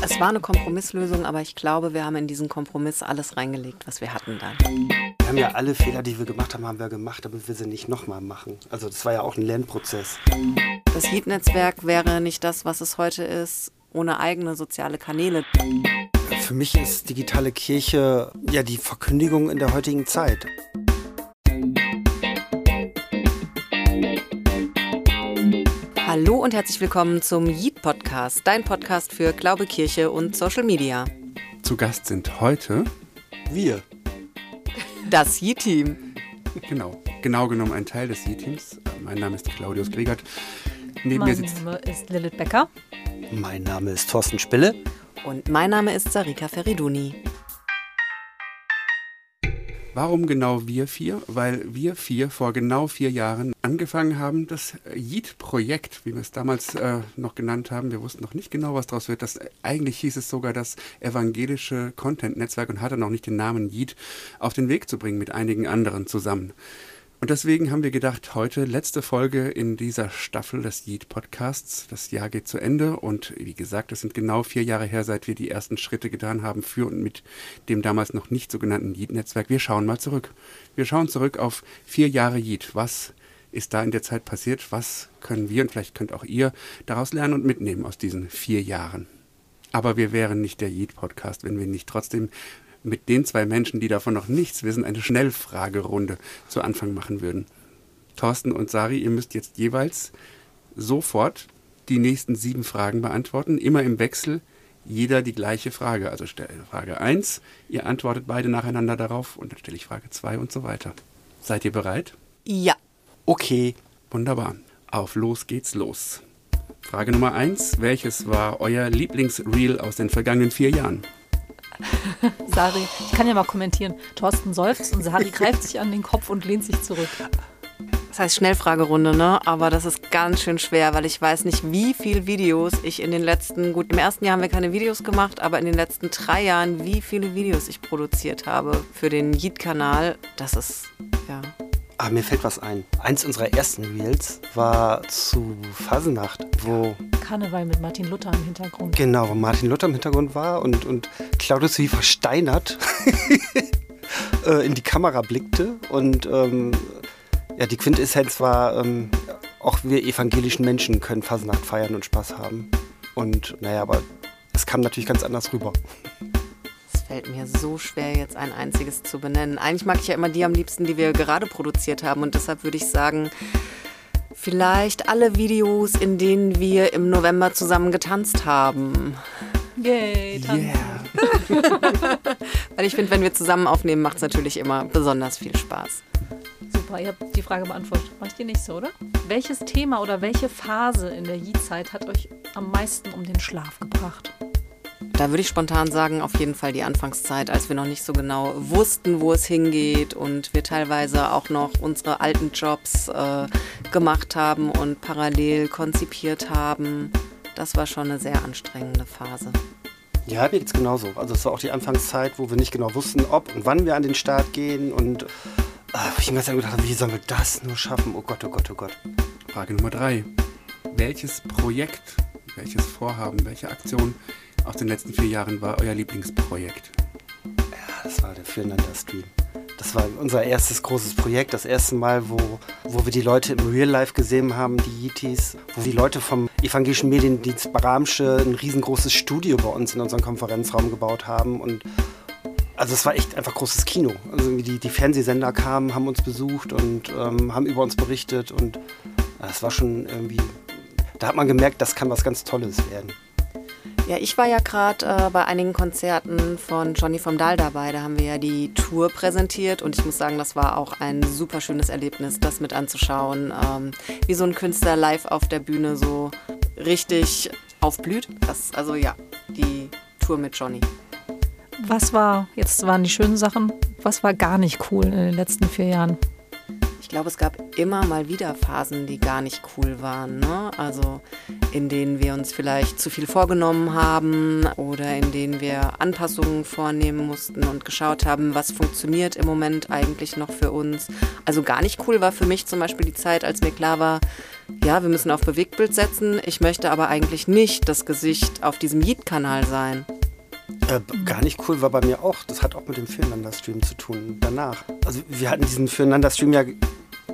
Es war eine Kompromisslösung, aber ich glaube, wir haben in diesen Kompromiss alles reingelegt, was wir hatten dann. Wir haben ja alle Fehler, die wir gemacht haben, haben wir gemacht, damit wir sie nicht nochmal machen. Also das war ja auch ein Lernprozess. Das Heat-Netzwerk wäre nicht das, was es heute ist, ohne eigene soziale Kanäle. Für mich ist digitale Kirche ja die Verkündigung in der heutigen Zeit. Hallo und herzlich willkommen zum Yeet Podcast, dein Podcast für Glaube, Kirche und Social Media. Zu Gast sind heute Wir. Das Yeet Team. Genau, genau genommen ein Teil des Yeet-Teams. Mein Name ist Claudius Gregert. Neben mein Name ist Lilith Becker. Mein Name ist Thorsten Spille. Und mein Name ist Sarika Feriduni. Warum genau wir vier? Weil wir vier vor genau vier Jahren angefangen haben, das Yeet-Projekt, wie wir es damals äh, noch genannt haben. Wir wussten noch nicht genau, was daraus wird. Das, eigentlich hieß es sogar das evangelische Content-Netzwerk und hatte noch nicht den Namen Yeet auf den Weg zu bringen mit einigen anderen zusammen. Und deswegen haben wir gedacht, heute letzte Folge in dieser Staffel des Yeet Podcasts. Das Jahr geht zu Ende und wie gesagt, es sind genau vier Jahre her, seit wir die ersten Schritte getan haben für und mit dem damals noch nicht sogenannten Yeet Netzwerk. Wir schauen mal zurück. Wir schauen zurück auf vier Jahre Yeet. Was ist da in der Zeit passiert? Was können wir und vielleicht könnt auch ihr daraus lernen und mitnehmen aus diesen vier Jahren? Aber wir wären nicht der Yeet Podcast, wenn wir nicht trotzdem mit den zwei Menschen, die davon noch nichts wissen, eine Schnellfragerunde zu Anfang machen würden. Thorsten und Sari, ihr müsst jetzt jeweils sofort die nächsten sieben Fragen beantworten, immer im Wechsel, jeder die gleiche Frage. Also Frage 1, ihr antwortet beide nacheinander darauf und dann stelle ich Frage 2 und so weiter. Seid ihr bereit? Ja. Okay. Wunderbar. Auf los geht's los. Frage Nummer 1, welches war euer Lieblingsreel aus den vergangenen vier Jahren? Sari, ich kann ja mal kommentieren. Thorsten seufzt und Sari greift sich an den Kopf und lehnt sich zurück. Das heißt Schnellfragerunde, ne? Aber das ist ganz schön schwer, weil ich weiß nicht, wie viele Videos ich in den letzten, gut, im ersten Jahr haben wir keine Videos gemacht, aber in den letzten drei Jahren, wie viele Videos ich produziert habe für den Yeet-Kanal. Das ist, ja, Ah, mir fällt was ein. Eins unserer ersten Reels war zu Fasenacht, wo. Karneval mit Martin Luther im Hintergrund. Genau, wo Martin Luther im Hintergrund war und, und Claudius wie versteinert äh, in die Kamera blickte. Und ähm, ja, die Quintessenz war, ähm, auch wir evangelischen Menschen können Fasenacht feiern und Spaß haben. Und naja, aber es kam natürlich ganz anders rüber fällt mir so schwer, jetzt ein einziges zu benennen. Eigentlich mag ich ja immer die am liebsten, die wir gerade produziert haben. Und deshalb würde ich sagen, vielleicht alle Videos, in denen wir im November zusammen getanzt haben. Yay, tanzen. Yeah. Weil ich finde, wenn wir zusammen aufnehmen, macht es natürlich immer besonders viel Spaß. Super, ihr habt die Frage beantwortet. Mach ich dir nicht so, oder? Welches Thema oder welche Phase in der Yi-Zeit hat euch am meisten um den Schlaf gebracht? Da würde ich spontan sagen, auf jeden Fall die Anfangszeit, als wir noch nicht so genau wussten, wo es hingeht und wir teilweise auch noch unsere alten Jobs äh, gemacht haben und parallel konzipiert haben. Das war schon eine sehr anstrengende Phase. Ja, mir geht's genauso. Also es war auch die Anfangszeit, wo wir nicht genau wussten, ob und wann wir an den Start gehen und äh, ich mir gedacht habe, wie sollen wir das nur schaffen? Oh Gott, oh Gott, oh Gott. Frage Nummer drei. Welches Projekt, welches Vorhaben, welche Aktion aus den letzten vier Jahren war euer Lieblingsprojekt? Ja, das war der Füreinander-Stream. Das war unser erstes großes Projekt, das erste Mal, wo, wo wir die Leute im Real Life gesehen haben, die Yetis, wo die Leute vom evangelischen Mediendienst Baramsche ein riesengroßes Studio bei uns in unserem Konferenzraum gebaut haben und also es war echt einfach großes Kino. Also die, die Fernsehsender kamen, haben uns besucht und ähm, haben über uns berichtet und es war schon irgendwie, da hat man gemerkt, das kann was ganz Tolles werden. Ja, ich war ja gerade äh, bei einigen Konzerten von Johnny vom Dahl dabei. Da haben wir ja die Tour präsentiert und ich muss sagen, das war auch ein super schönes Erlebnis, das mit anzuschauen, ähm, wie so ein Künstler live auf der Bühne so richtig aufblüht. Das, also ja, die Tour mit Johnny. Was war, jetzt waren die schönen Sachen, was war gar nicht cool in den letzten vier Jahren? Ich glaube, es gab immer mal wieder Phasen, die gar nicht cool waren. Ne? Also in denen wir uns vielleicht zu viel vorgenommen haben oder in denen wir Anpassungen vornehmen mussten und geschaut haben, was funktioniert im Moment eigentlich noch für uns. Also gar nicht cool war für mich zum Beispiel die Zeit, als mir klar war, ja, wir müssen auf Bewegtbild setzen. Ich möchte aber eigentlich nicht das Gesicht auf diesem Yeet-Kanal sein. Äh, gar nicht cool war bei mir auch. Das hat auch mit dem Füreinander-Stream zu tun. Danach. Also wir hatten diesen Füreinander-Stream ja.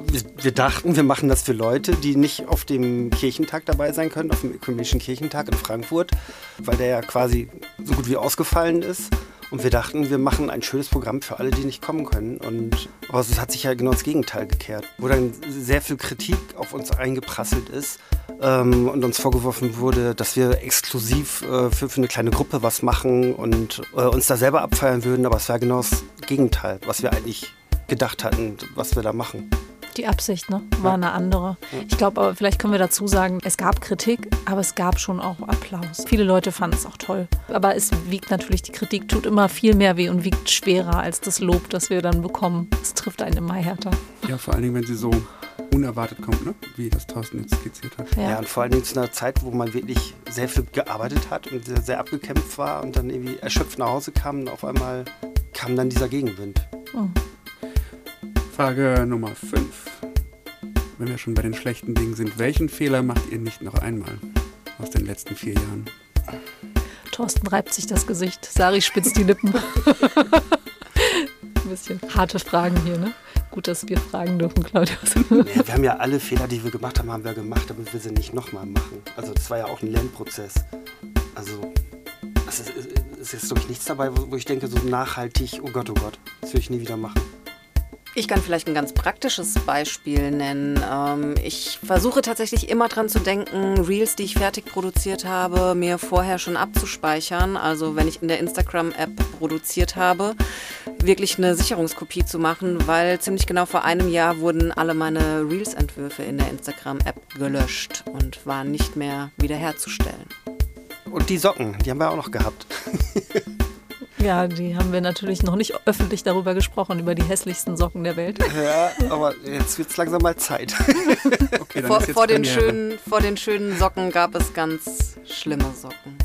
Wir, wir, dachten, wir machen das für Leute, die nicht auf dem Kirchentag dabei sein können, auf dem Ökumenischen Kirchentag in Frankfurt, weil der ja quasi so gut wie ausgefallen ist. Und wir dachten, wir machen ein schönes Programm für alle, die nicht kommen können. Und aber es hat sich ja genau das Gegenteil gekehrt, wo dann sehr viel Kritik auf uns eingeprasselt ist ähm, und uns vorgeworfen wurde, dass wir exklusiv äh, für, für, eine kleine Gruppe was machen und äh, uns da selber abfeiern würden. Aber es war genau das Gegenteil, was wir eigentlich gedacht hatten, was wir da machen. Die Absicht ne, war eine andere. Ich glaube aber, vielleicht können wir dazu sagen, es gab Kritik, aber es gab schon auch Applaus. Viele Leute fanden es auch toll. Aber es wiegt natürlich, die Kritik tut immer viel mehr weh und wiegt schwerer als das Lob, das wir dann bekommen. Es trifft einen immer härter. Ja, vor allen Dingen, wenn sie so unerwartet kommt, ne? wie das Thorsten jetzt skizziert hat. Ja. ja. und vor allen Dingen zu einer Zeit, wo man wirklich sehr viel gearbeitet hat und sehr, sehr abgekämpft war und dann irgendwie erschöpft nach Hause kam und auf einmal kam dann dieser Gegenwind. Mhm. Frage Nummer 5. Wenn wir schon bei den schlechten Dingen sind, welchen Fehler macht ihr nicht noch einmal aus den letzten vier Jahren? Thorsten reibt sich das Gesicht, Sari spitzt die Lippen. Ein bisschen harte Fragen hier, ne? Gut, dass wir fragen dürfen, Claudius. Ja, wir haben ja alle Fehler, die wir gemacht haben, haben wir gemacht, damit wir sie nicht nochmal machen. Also das war ja auch ein Lernprozess. Also es ist, ist jetzt, glaube ich, nichts dabei, wo ich denke, so nachhaltig, oh Gott, oh Gott, das will ich nie wieder machen. Ich kann vielleicht ein ganz praktisches Beispiel nennen. Ähm, ich versuche tatsächlich immer dran zu denken, Reels, die ich fertig produziert habe, mir vorher schon abzuspeichern. Also wenn ich in der Instagram-App produziert habe, wirklich eine Sicherungskopie zu machen, weil ziemlich genau vor einem Jahr wurden alle meine Reels-Entwürfe in der Instagram-App gelöscht und waren nicht mehr wiederherzustellen. Und die Socken, die haben wir auch noch gehabt. Ja, die haben wir natürlich noch nicht öffentlich darüber gesprochen, über die hässlichsten Socken der Welt. Ja, aber jetzt wird es langsam mal Zeit. okay, vor, vor, den schönen, vor den schönen Socken gab es ganz schlimme Socken.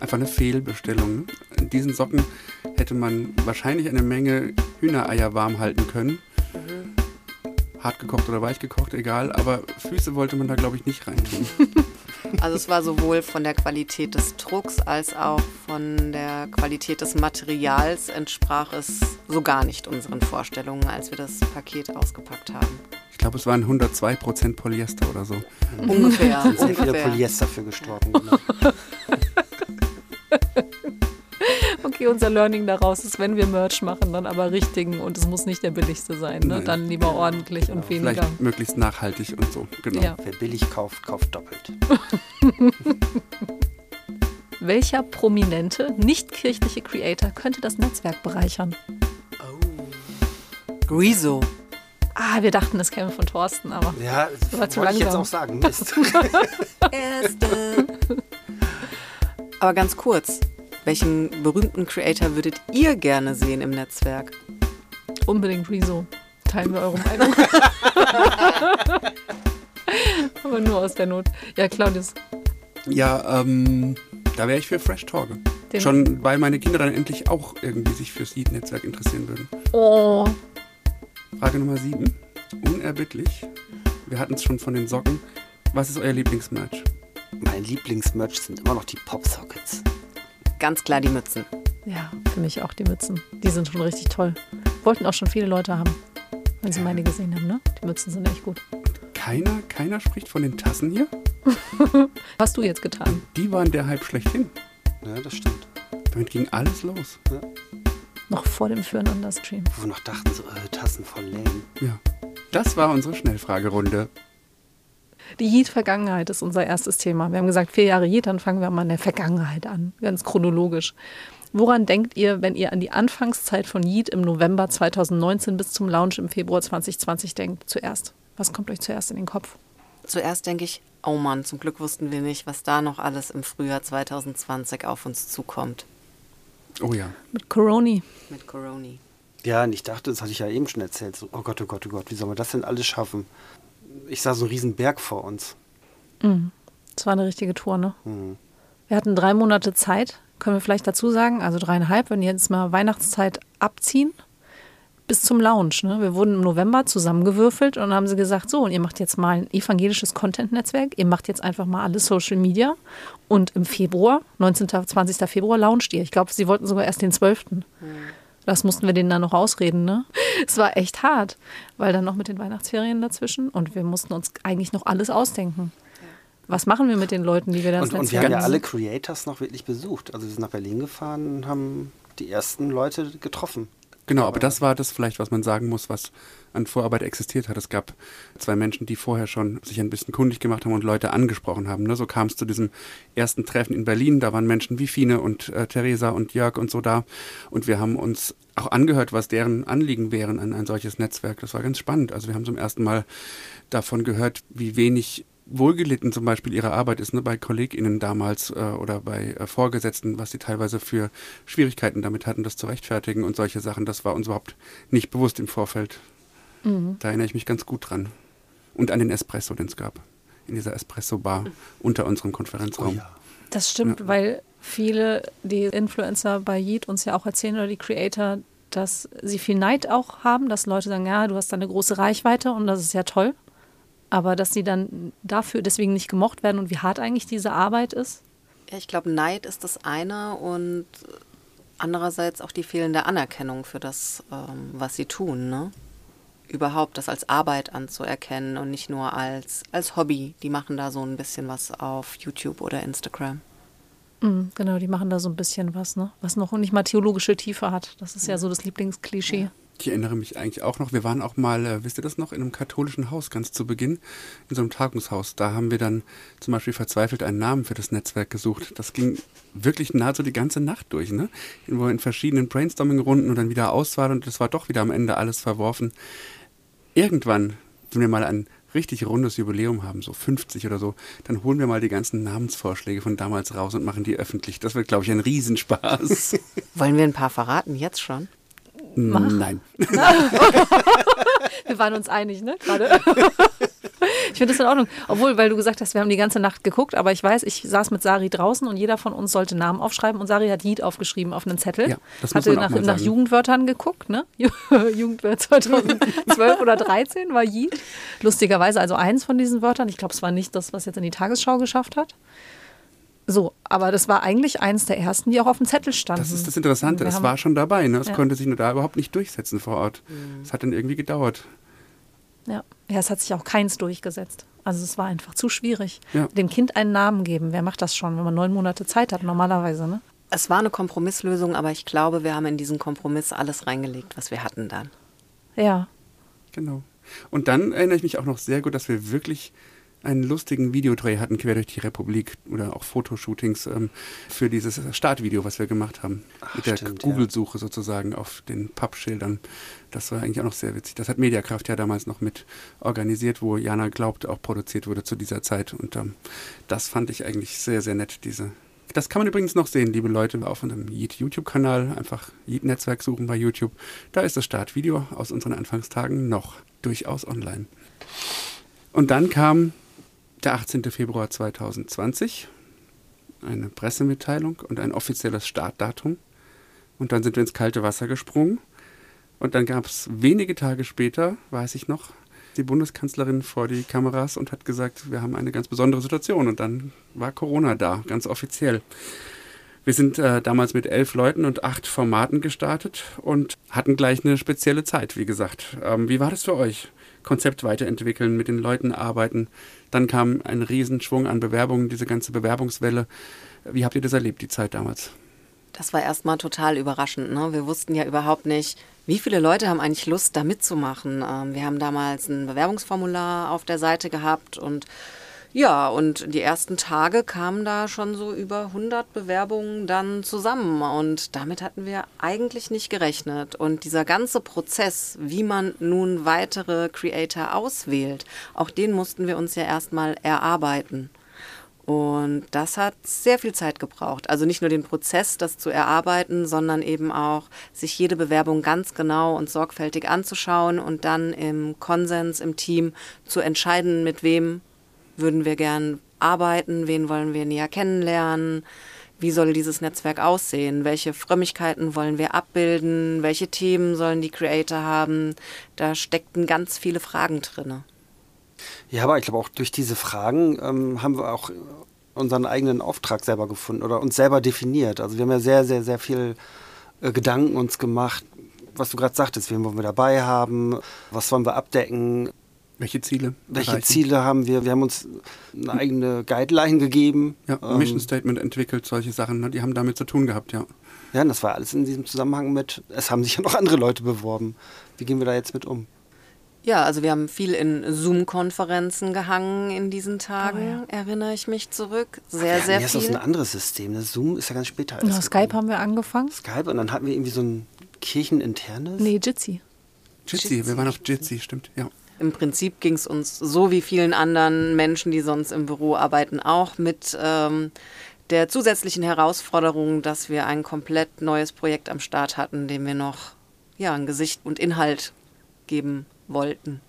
Einfach eine Fehlbestellung. In diesen Socken hätte man wahrscheinlich eine Menge Hühnereier warm halten können. Mhm. Hart gekocht oder weich gekocht, egal. Aber Füße wollte man da, glaube ich, nicht reintun. Also es war sowohl von der Qualität des Drucks als auch von der Qualität des Materials entsprach es so gar nicht unseren Vorstellungen, als wir das Paket ausgepackt haben. Ich glaube, es waren 102% Polyester oder so. Ungefähr. Sind sehr viele Polyester für gestorben. Genau. Okay, unser Learning daraus ist, wenn wir Merch machen, dann aber richtigen und es muss nicht der billigste sein. Ne? Dann lieber ordentlich und genau. weniger. Vielleicht möglichst nachhaltig und so. Genau. Ja. Wer billig kauft, kauft doppelt. Welcher prominente, nicht kirchliche Creator könnte das Netzwerk bereichern? Oh. Rezo. Ah, wir dachten, es käme von Thorsten, aber ja, das war zu langsam. ich jetzt auch sagen. Mist. Erste. aber ganz kurz, welchen berühmten Creator würdet ihr gerne sehen im Netzwerk? Unbedingt Rezo. Teilen wir eure Meinung. Aber nur aus der Not. Ja, Claudius. Ja, ähm, da wäre ich für Fresh Talk. Den Schon weil meine Kinder dann endlich auch irgendwie sich fürs Seed-Netzwerk interessieren würden. Oh. Frage Nummer 7. Unerbittlich. Wir hatten es schon von den Socken. Was ist euer Lieblingsmerch? Mein Lieblingsmerch sind immer noch die Popsockets. Ganz klar die Mützen. Ja, für mich auch die Mützen. Die sind schon richtig toll. Wollten auch schon viele Leute haben, wenn sie meine gesehen haben, ne? Die Mützen sind echt gut. Keiner, keiner spricht von den Tassen hier? Hast du jetzt getan? Die waren der Hype schlechthin. Ja, das stimmt. Damit ging alles los. Ja. Noch vor dem Füreinander-Stream. Wo wir noch dachten, so äh, Tassen voll lame. Ja. Das war unsere Schnellfragerunde. Die Yeet-Vergangenheit ist unser erstes Thema. Wir haben gesagt, vier Jahre Yeet, dann fangen wir mal in der Vergangenheit an, ganz chronologisch. Woran denkt ihr, wenn ihr an die Anfangszeit von Yeet im November 2019 bis zum Launch im Februar 2020 denkt? Zuerst. Was kommt euch zuerst in den Kopf? Zuerst denke ich, oh Mann, zum Glück wussten wir nicht, was da noch alles im Frühjahr 2020 auf uns zukommt. Oh ja. Mit Coroni. Mit Coroni. Ja, und ich dachte, das hatte ich ja eben schon erzählt, so, oh Gott, oh Gott, oh Gott, wie soll man das denn alles schaffen? Ich sah so einen riesen Berg vor uns. Mhm. Das war eine richtige Tour, ne? Mhm. Wir hatten drei Monate Zeit, können wir vielleicht dazu sagen, also dreieinhalb, wenn wir jetzt mal Weihnachtszeit abziehen, bis zum Lounge. Ne? Wir wurden im November zusammengewürfelt und haben sie gesagt, so, und ihr macht jetzt mal ein evangelisches Content-Netzwerk, ihr macht jetzt einfach mal alles Social Media und im Februar, 19. 20. Februar, launcht ihr. Ich glaube, sie wollten sogar erst den 12. Das mussten wir denen dann noch ausreden, ne? Es war echt hart, weil dann noch mit den Weihnachtsferien dazwischen und wir mussten uns eigentlich noch alles ausdenken. Was machen wir mit den Leuten, die wir das Und, und wir haben ja alle Creators noch wirklich besucht. Also wir sind nach Berlin gefahren und haben die ersten Leute getroffen. Genau, aber das war das vielleicht, was man sagen muss, was an Vorarbeit existiert hat. Es gab zwei Menschen, die vorher schon sich ein bisschen kundig gemacht haben und Leute angesprochen haben. Ne? So kam es zu diesem ersten Treffen in Berlin. Da waren Menschen wie Fine und äh, Theresa und Jörg und so da. Und wir haben uns auch angehört, was deren Anliegen wären an ein solches Netzwerk. Das war ganz spannend. Also wir haben zum ersten Mal davon gehört, wie wenig wohlgelitten zum Beispiel ihre Arbeit ist, ne, bei KollegInnen damals äh, oder bei äh, Vorgesetzten, was sie teilweise für Schwierigkeiten damit hatten, das zu rechtfertigen und solche Sachen. Das war uns überhaupt nicht bewusst im Vorfeld. Da erinnere ich mich ganz gut dran. Und an den Espresso, den es gab. In dieser Espresso-Bar unter unserem Konferenzraum. Das stimmt, weil viele, die Influencer bei Yeet uns ja auch erzählen oder die Creator, dass sie viel Neid auch haben, dass Leute sagen, ja, du hast da eine große Reichweite und das ist ja toll. Aber dass sie dann dafür deswegen nicht gemocht werden und wie hart eigentlich diese Arbeit ist. Ja, ich glaube, Neid ist das eine und andererseits auch die fehlende Anerkennung für das, ähm, was sie tun. Ne? Überhaupt das als Arbeit anzuerkennen und nicht nur als, als Hobby. Die machen da so ein bisschen was auf YouTube oder Instagram. Mhm, genau, die machen da so ein bisschen was, ne? Was noch nicht mal theologische Tiefe hat. Das ist ja so das Lieblingsklischee. Ich erinnere mich eigentlich auch noch, wir waren auch mal, äh, wisst ihr das noch, in einem katholischen Haus ganz zu Beginn, in so einem Tagungshaus. Da haben wir dann zum Beispiel verzweifelt einen Namen für das Netzwerk gesucht. Das ging wirklich nahezu die ganze Nacht durch, ne? Wo in verschiedenen Brainstorming-Runden und dann wieder Auswahl und das war doch wieder am Ende alles verworfen. Irgendwann, wenn wir mal ein richtig rundes Jubiläum haben, so 50 oder so, dann holen wir mal die ganzen Namensvorschläge von damals raus und machen die öffentlich. Das wird, glaube ich, ein Riesenspaß. Wollen wir ein paar verraten jetzt schon? Nein. Wir waren uns einig, ne? Gerade. Ich finde das in Ordnung. Obwohl, weil du gesagt hast, wir haben die ganze Nacht geguckt, aber ich weiß, ich saß mit Sari draußen und jeder von uns sollte Namen aufschreiben und Sari hat Yeet aufgeschrieben auf einen Zettel. Ja, das Hatte nach, nach. Jugendwörtern geguckt, ne? Ju- Jugendwort 2012 oder 13 war Yeet. Lustigerweise also eins von diesen Wörtern. Ich glaube, es war nicht das, was jetzt in die Tagesschau geschafft hat. So, aber das war eigentlich eins der ersten, die auch auf dem Zettel standen. Das ist das Interessante. Haben- war schon dabei. Ne? Es Ja. konnte sich nur da überhaupt nicht durchsetzen vor Ort. Es hat dann irgendwie gedauert. Ja. ja, es hat sich auch keins durchgesetzt. Also es war einfach zu schwierig. Ja. Dem Kind einen Namen geben. Wer macht das schon, wenn man neun Monate Zeit hat, normalerweise, ne? Es war eine Kompromisslösung, aber ich glaube, wir haben in diesen Kompromiss alles reingelegt, was wir hatten dann. Ja. Genau. Und dann erinnere ich mich auch noch sehr gut, dass wir wirklich einen lustigen Videodreh hatten, quer durch die Republik oder auch Fotoshootings ähm, für dieses Startvideo, was wir gemacht haben. Ach, mit der Google-Suche sozusagen auf den Pappschildern. Das war eigentlich auch noch sehr witzig. Das hat Mediakraft ja damals noch mit organisiert, wo Jana glaubt auch produziert wurde zu dieser Zeit. Und ähm, das fand ich eigentlich sehr, sehr nett, diese. Das kann man übrigens noch sehen, liebe Leute, auf unserem YouTube-Kanal. Einfach Yeet-Netzwerk suchen bei YouTube. Da ist das Startvideo aus unseren Anfangstagen noch durchaus online. Und dann kam der 18. Februar 2020, eine Pressemitteilung und ein offizielles Startdatum. Und dann sind wir ins kalte Wasser gesprungen. Und dann gab es wenige Tage später, weiß ich noch, die Bundeskanzlerin vor die Kameras und hat gesagt, wir haben eine ganz besondere Situation. Und dann war Corona da, ganz offiziell. Wir sind äh, damals mit elf Leuten und acht Formaten gestartet und hatten gleich eine spezielle Zeit, wie gesagt. Ähm, wie war das für euch? Konzept weiterentwickeln, mit den Leuten arbeiten. Dann kam ein Riesenschwung an Bewerbungen, diese ganze Bewerbungswelle. Wie habt ihr das erlebt, die Zeit damals? Das war erstmal total überraschend. Ne? Wir wussten ja überhaupt nicht, wie viele Leute haben eigentlich Lust, da mitzumachen. Ähm, wir haben damals ein Bewerbungsformular auf der Seite gehabt und ja, und die ersten Tage kamen da schon so über 100 Bewerbungen dann zusammen und damit hatten wir eigentlich nicht gerechnet. Und dieser ganze Prozess, wie man nun weitere Creator auswählt, auch den mussten wir uns ja erstmal erarbeiten. Und das hat sehr viel Zeit gebraucht. Also nicht nur den Prozess, das zu erarbeiten, sondern eben auch sich jede Bewerbung ganz genau und sorgfältig anzuschauen und dann im Konsens im Team zu entscheiden, mit wem würden wir gern arbeiten, wen wollen wir näher kennenlernen, wie soll dieses Netzwerk aussehen, welche Frömmigkeiten wollen wir abbilden, welche Themen sollen die Creator haben. Da steckten ganz viele Fragen drin. Ja, aber ich glaube auch durch diese Fragen ähm, haben wir auch unseren eigenen Auftrag selber gefunden oder uns selber definiert. Also wir haben ja sehr, sehr, sehr viel äh, Gedanken uns gemacht, was du gerade sagtest, wen wollen wir dabei haben, was wollen wir abdecken. Welche Ziele? Welche erreichen? Ziele haben wir? Wir haben uns eine eigene Guideline gegeben. Ja, ähm, Mission Statement entwickelt, solche Sachen, ne? die haben damit zu tun gehabt, ja. Ja, und das war alles in diesem Zusammenhang mit, es haben sich ja noch andere Leute beworben. Wie gehen wir da jetzt mit um? Ja, also wir haben viel in Zoom-Konferenzen gehangen in diesen Tagen, oh, ja. erinnere ich mich zurück. Sehr, ja, sehr viel. Das ist ein anderes System. Das Zoom ist ja ganz später. Ja, Skype haben wir angefangen. Skype und dann hatten wir irgendwie so ein kircheninternes. Nee, Jitsi. Jitsi, wir waren auf Jitsi, stimmt, ja. Im Prinzip ging es uns so wie vielen anderen Menschen, die sonst im Büro arbeiten, auch mit ähm, der zusätzlichen Herausforderung, dass wir ein komplett neues Projekt am Start hatten, dem wir noch ja, ein Gesicht und Inhalt geben wollten.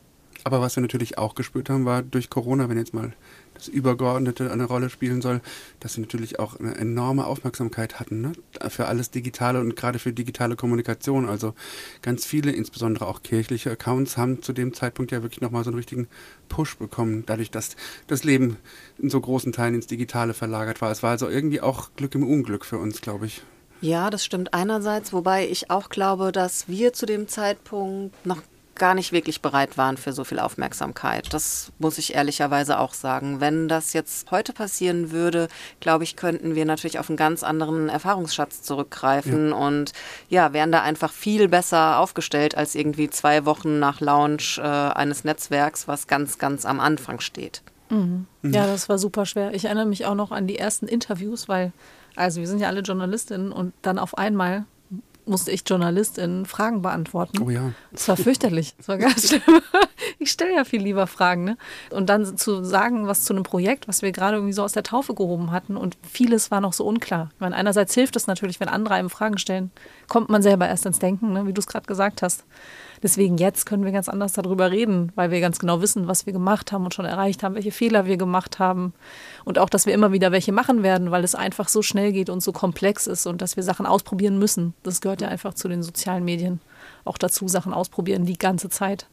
Aber was wir natürlich auch gespürt haben, war durch Corona, wenn jetzt mal Übergeordnete eine Rolle spielen soll, dass sie natürlich auch eine enorme Aufmerksamkeit hatten ne? für alles Digitale und gerade für digitale Kommunikation. Also ganz viele, insbesondere auch kirchliche Accounts, haben zu dem Zeitpunkt ja wirklich nochmal so einen richtigen Push bekommen, dadurch, dass das Leben in so großen Teilen ins Digitale verlagert war. Es war also irgendwie auch Glück im Unglück für uns, glaube ich. Ja, das stimmt einerseits, wobei ich auch glaube, dass wir zu dem Zeitpunkt noch gar nicht wirklich bereit waren für so viel Aufmerksamkeit. Das muss ich ehrlicherweise auch sagen. Wenn das jetzt heute passieren würde, glaube ich, könnten wir natürlich auf einen ganz anderen Erfahrungsschatz zurückgreifen ja. und ja, wären da einfach viel besser aufgestellt als irgendwie zwei Wochen nach Launch äh, eines Netzwerks, was ganz, ganz am Anfang steht. Mhm. Mhm. Ja, das war super schwer. Ich erinnere mich auch noch an die ersten Interviews, weil, also wir sind ja alle Journalistinnen und dann auf einmal musste ich JournalistInnen Fragen beantworten. Oh ja. Das war fürchterlich. Das war ganz schlimm. Ich stelle ja viel lieber Fragen. Ne? Und dann zu sagen, was zu einem Projekt, was wir gerade irgendwie so aus der Taufe gehoben hatten und vieles war noch so unklar. Ich meine, einerseits hilft es natürlich, wenn andere einem Fragen stellen, kommt man selber erst ins Denken, ne? wie du es gerade gesagt hast. Deswegen jetzt können wir ganz anders darüber reden, weil wir ganz genau wissen, was wir gemacht haben und schon erreicht haben, welche Fehler wir gemacht haben und auch, dass wir immer wieder welche machen werden, weil es einfach so schnell geht und so komplex ist und dass wir Sachen ausprobieren müssen. Das gehört ja einfach zu den sozialen Medien auch dazu, Sachen ausprobieren die ganze Zeit.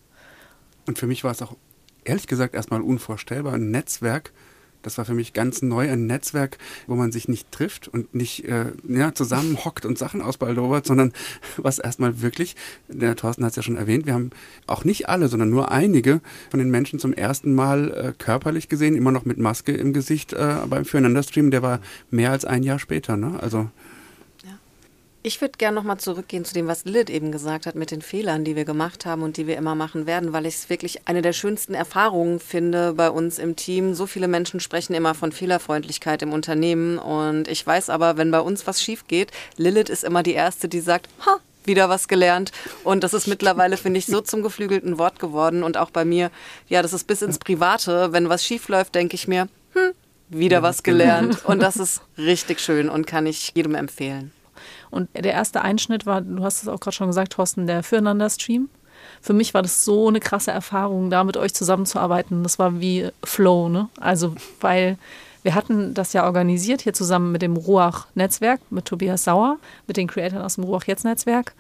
Und für mich war es auch ehrlich gesagt erstmal unvorstellbar, ein Netzwerk das war für mich ganz neu, ein Netzwerk, wo man sich nicht trifft und nicht äh, ja, zusammenhockt und Sachen ausbaldowert, sondern was erstmal wirklich, der Thorsten hat es ja schon erwähnt, wir haben auch nicht alle, sondern nur einige von den Menschen zum ersten Mal äh, körperlich gesehen, immer noch mit Maske im Gesicht äh, beim Füreinander-Stream, der war mehr als ein Jahr später. Ne? Also ich würde gerne nochmal zurückgehen zu dem, was Lilith eben gesagt hat mit den Fehlern, die wir gemacht haben und die wir immer machen werden, weil ich es wirklich eine der schönsten Erfahrungen finde bei uns im Team. So viele Menschen sprechen immer von Fehlerfreundlichkeit im Unternehmen und ich weiß aber, wenn bei uns was schief geht, Lilith ist immer die Erste, die sagt, ha, wieder was gelernt. Und das ist mittlerweile, finde ich, so zum geflügelten Wort geworden. Und auch bei mir, ja, das ist bis ins Private. Wenn was schief läuft, denke ich mir, hm, wieder was gelernt. Und das ist richtig schön und kann ich jedem empfehlen. Und der erste Einschnitt war, du hast es auch gerade schon gesagt, Thorsten, der Füreinander-Stream. Für mich war das so eine krasse Erfahrung, da mit euch zusammenzuarbeiten. Das war wie Flow, ne? Also, weil wir hatten das ja organisiert hier zusammen mit dem Ruach-Netzwerk, mit Tobias Sauer, mit den Creatoren aus dem Ruach-Jetzt-Netzwerk.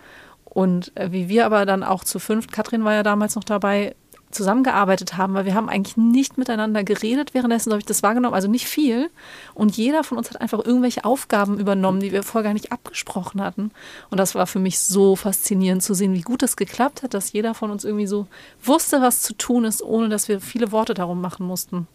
Und äh, wie wir aber dann auch zu fünft, Katrin war ja damals noch dabei, zusammengearbeitet haben, weil wir haben eigentlich nicht miteinander geredet währenddessen, habe ich das wahrgenommen, also nicht viel. Und jeder von uns hat einfach irgendwelche Aufgaben übernommen, die wir vorher gar nicht abgesprochen hatten. Und das war für mich so faszinierend zu sehen, wie gut es geklappt hat, dass jeder von uns irgendwie so wusste, was zu tun ist, ohne dass wir viele Worte darum machen mussten.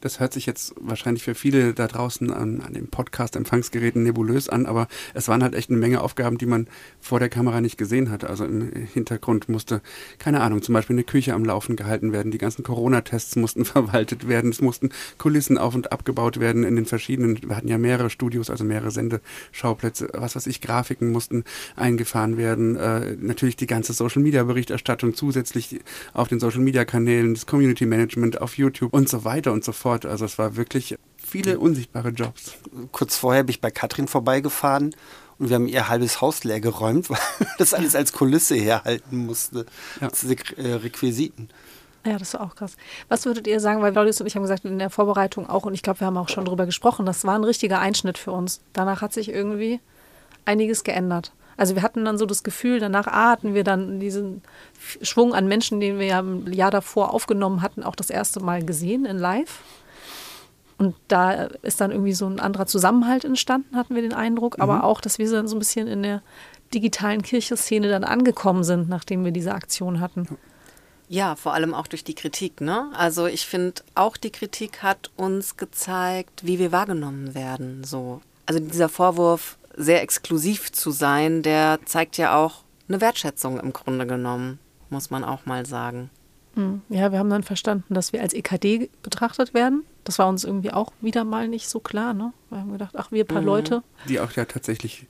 Das hört sich jetzt wahrscheinlich für viele da draußen an, an den Podcast-Empfangsgeräten nebulös an, aber es waren halt echt eine Menge Aufgaben, die man vor der Kamera nicht gesehen hat. Also im Hintergrund musste, keine Ahnung, zum Beispiel eine Küche am Laufen gehalten werden, die ganzen Corona-Tests mussten verwaltet werden, es mussten Kulissen auf und abgebaut werden in den verschiedenen, wir hatten ja mehrere Studios, also mehrere Sendeschauplätze, was weiß ich, Grafiken mussten eingefahren werden, äh, natürlich die ganze Social-Media-Berichterstattung zusätzlich auf den Social-Media-Kanälen, das Community-Management auf YouTube und so weiter und so fort fort. Also es war wirklich viele unsichtbare Jobs. Kurz vorher bin ich bei Katrin vorbeigefahren und wir haben ihr halbes Haus leer geräumt, weil das alles als Kulisse herhalten musste. Ja. Das sind äh, Requisiten. Ja, das war auch krass. Was würdet ihr sagen, weil Claudius und ich haben gesagt, in der Vorbereitung auch, und ich glaube, wir haben auch schon drüber gesprochen, das war ein richtiger Einschnitt für uns. Danach hat sich irgendwie einiges geändert. Also wir hatten dann so das Gefühl, danach ah, hatten wir dann diesen Schwung an Menschen, den wir ja im Jahr davor aufgenommen hatten, auch das erste Mal gesehen in Live. Und da ist dann irgendwie so ein anderer Zusammenhalt entstanden, hatten wir den Eindruck. Aber auch, dass wir dann so ein bisschen in der digitalen Kirchenszene dann angekommen sind, nachdem wir diese Aktion hatten. Ja, vor allem auch durch die Kritik. Ne? Also ich finde, auch die Kritik hat uns gezeigt, wie wir wahrgenommen werden. So. Also dieser Vorwurf, sehr exklusiv zu sein, der zeigt ja auch eine Wertschätzung im Grunde genommen, muss man auch mal sagen. Hm. Ja, wir haben dann verstanden, dass wir als EKD betrachtet werden. Das war uns irgendwie auch wieder mal nicht so klar. Ne? Wir haben gedacht, ach, wir paar Leute. die auch ja tatsächlich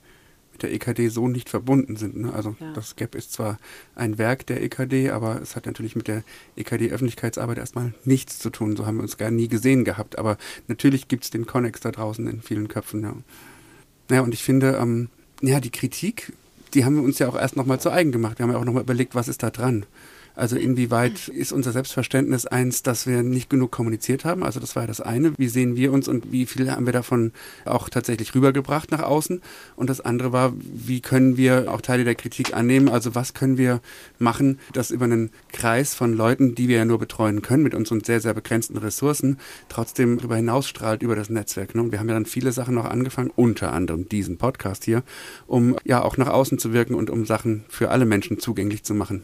mit der EKD so nicht verbunden sind. Ne? Also Ja. das GAP ist zwar ein Werk der EKD, aber es hat natürlich mit der EKD-Öffentlichkeitsarbeit erstmal nichts zu tun. So haben wir uns gar nie gesehen gehabt. Aber natürlich gibt es den Connex da draußen in vielen Köpfen. Ja, ja und ich finde, ähm, ja, die Kritik, die haben wir uns ja auch erst nochmal zu eigen gemacht. Wir haben ja auch nochmal überlegt, was ist da dran? Also inwieweit ist unser Selbstverständnis eins, dass wir nicht genug kommuniziert haben? Also das war ja das eine. Wie sehen wir uns und wie viel haben wir davon auch tatsächlich rübergebracht nach außen? Und das andere war, wie können wir auch Teile der Kritik annehmen? Also was können wir machen, dass über einen Kreis von Leuten, die wir ja nur betreuen können mit unseren sehr, sehr begrenzten Ressourcen, trotzdem darüber hinausstrahlt über das Netzwerk. Ne? Und wir haben ja dann viele Sachen noch angefangen, unter anderem diesen Podcast hier, um ja auch nach außen zu wirken und um Sachen für alle Menschen zugänglich zu machen.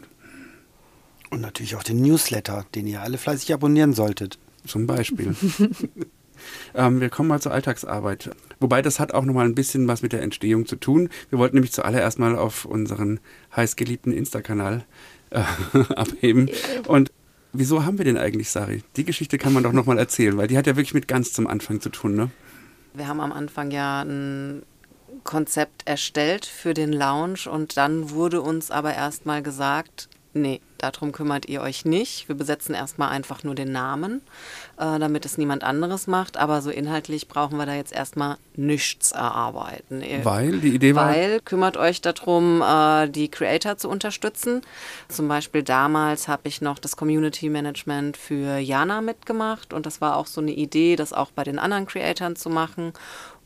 Und natürlich auch den Newsletter, den ihr alle fleißig abonnieren solltet. Zum Beispiel. ähm, wir kommen mal zur Alltagsarbeit. Wobei das hat auch nochmal ein bisschen was mit der Entstehung zu tun. Wir wollten nämlich zuallererst mal auf unseren heißgeliebten Insta-Kanal äh, abheben. Und wieso haben wir den eigentlich, Sari? Die Geschichte kann man doch nochmal erzählen, weil die hat ja wirklich mit ganz zum Anfang zu tun, ne? Wir haben am Anfang ja ein Konzept erstellt für den Lounge und dann wurde uns aber erstmal gesagt, nee, darum kümmert ihr euch nicht. Wir besetzen erstmal einfach nur den Namen, äh, damit es niemand anderes macht. Aber so inhaltlich brauchen wir da jetzt erstmal nichts erarbeiten. Weil die Idee war, weil kümmert euch darum, äh, die Creator zu unterstützen. Zum Beispiel damals habe ich noch das Community Management für Jana mitgemacht und das war auch so eine Idee, das auch bei den anderen Creatoren zu machen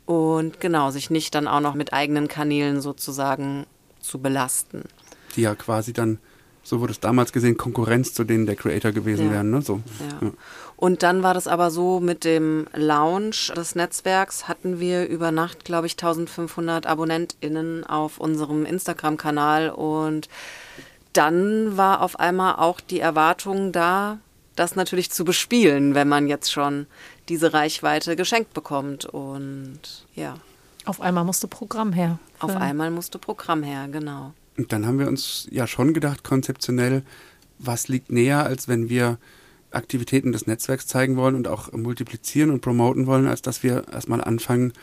und genau, sich nicht dann auch noch mit eigenen Kanälen sozusagen zu belasten. die ja quasi dann, so wurde es damals gesehen, Konkurrenz zu denen der Creator gewesen Ja. wären, ne? So. Ja. Und dann war das aber so, mit dem Launch des Netzwerks hatten wir über Nacht, glaube ich, 1500 AbonnentInnen auf unserem Instagram-Kanal und dann war auf einmal auch die Erwartung da, das natürlich zu bespielen, wenn man jetzt schon diese Reichweite geschenkt bekommt. Und ja, Auf einmal musste Programm her. auf einmal musste Programm her, genau. Und dann haben wir uns ja schon gedacht, konzeptionell, was liegt näher, als wenn wir Aktivitäten des Netzwerks zeigen wollen und auch multiplizieren und promoten wollen, als dass wir erstmal anfangen,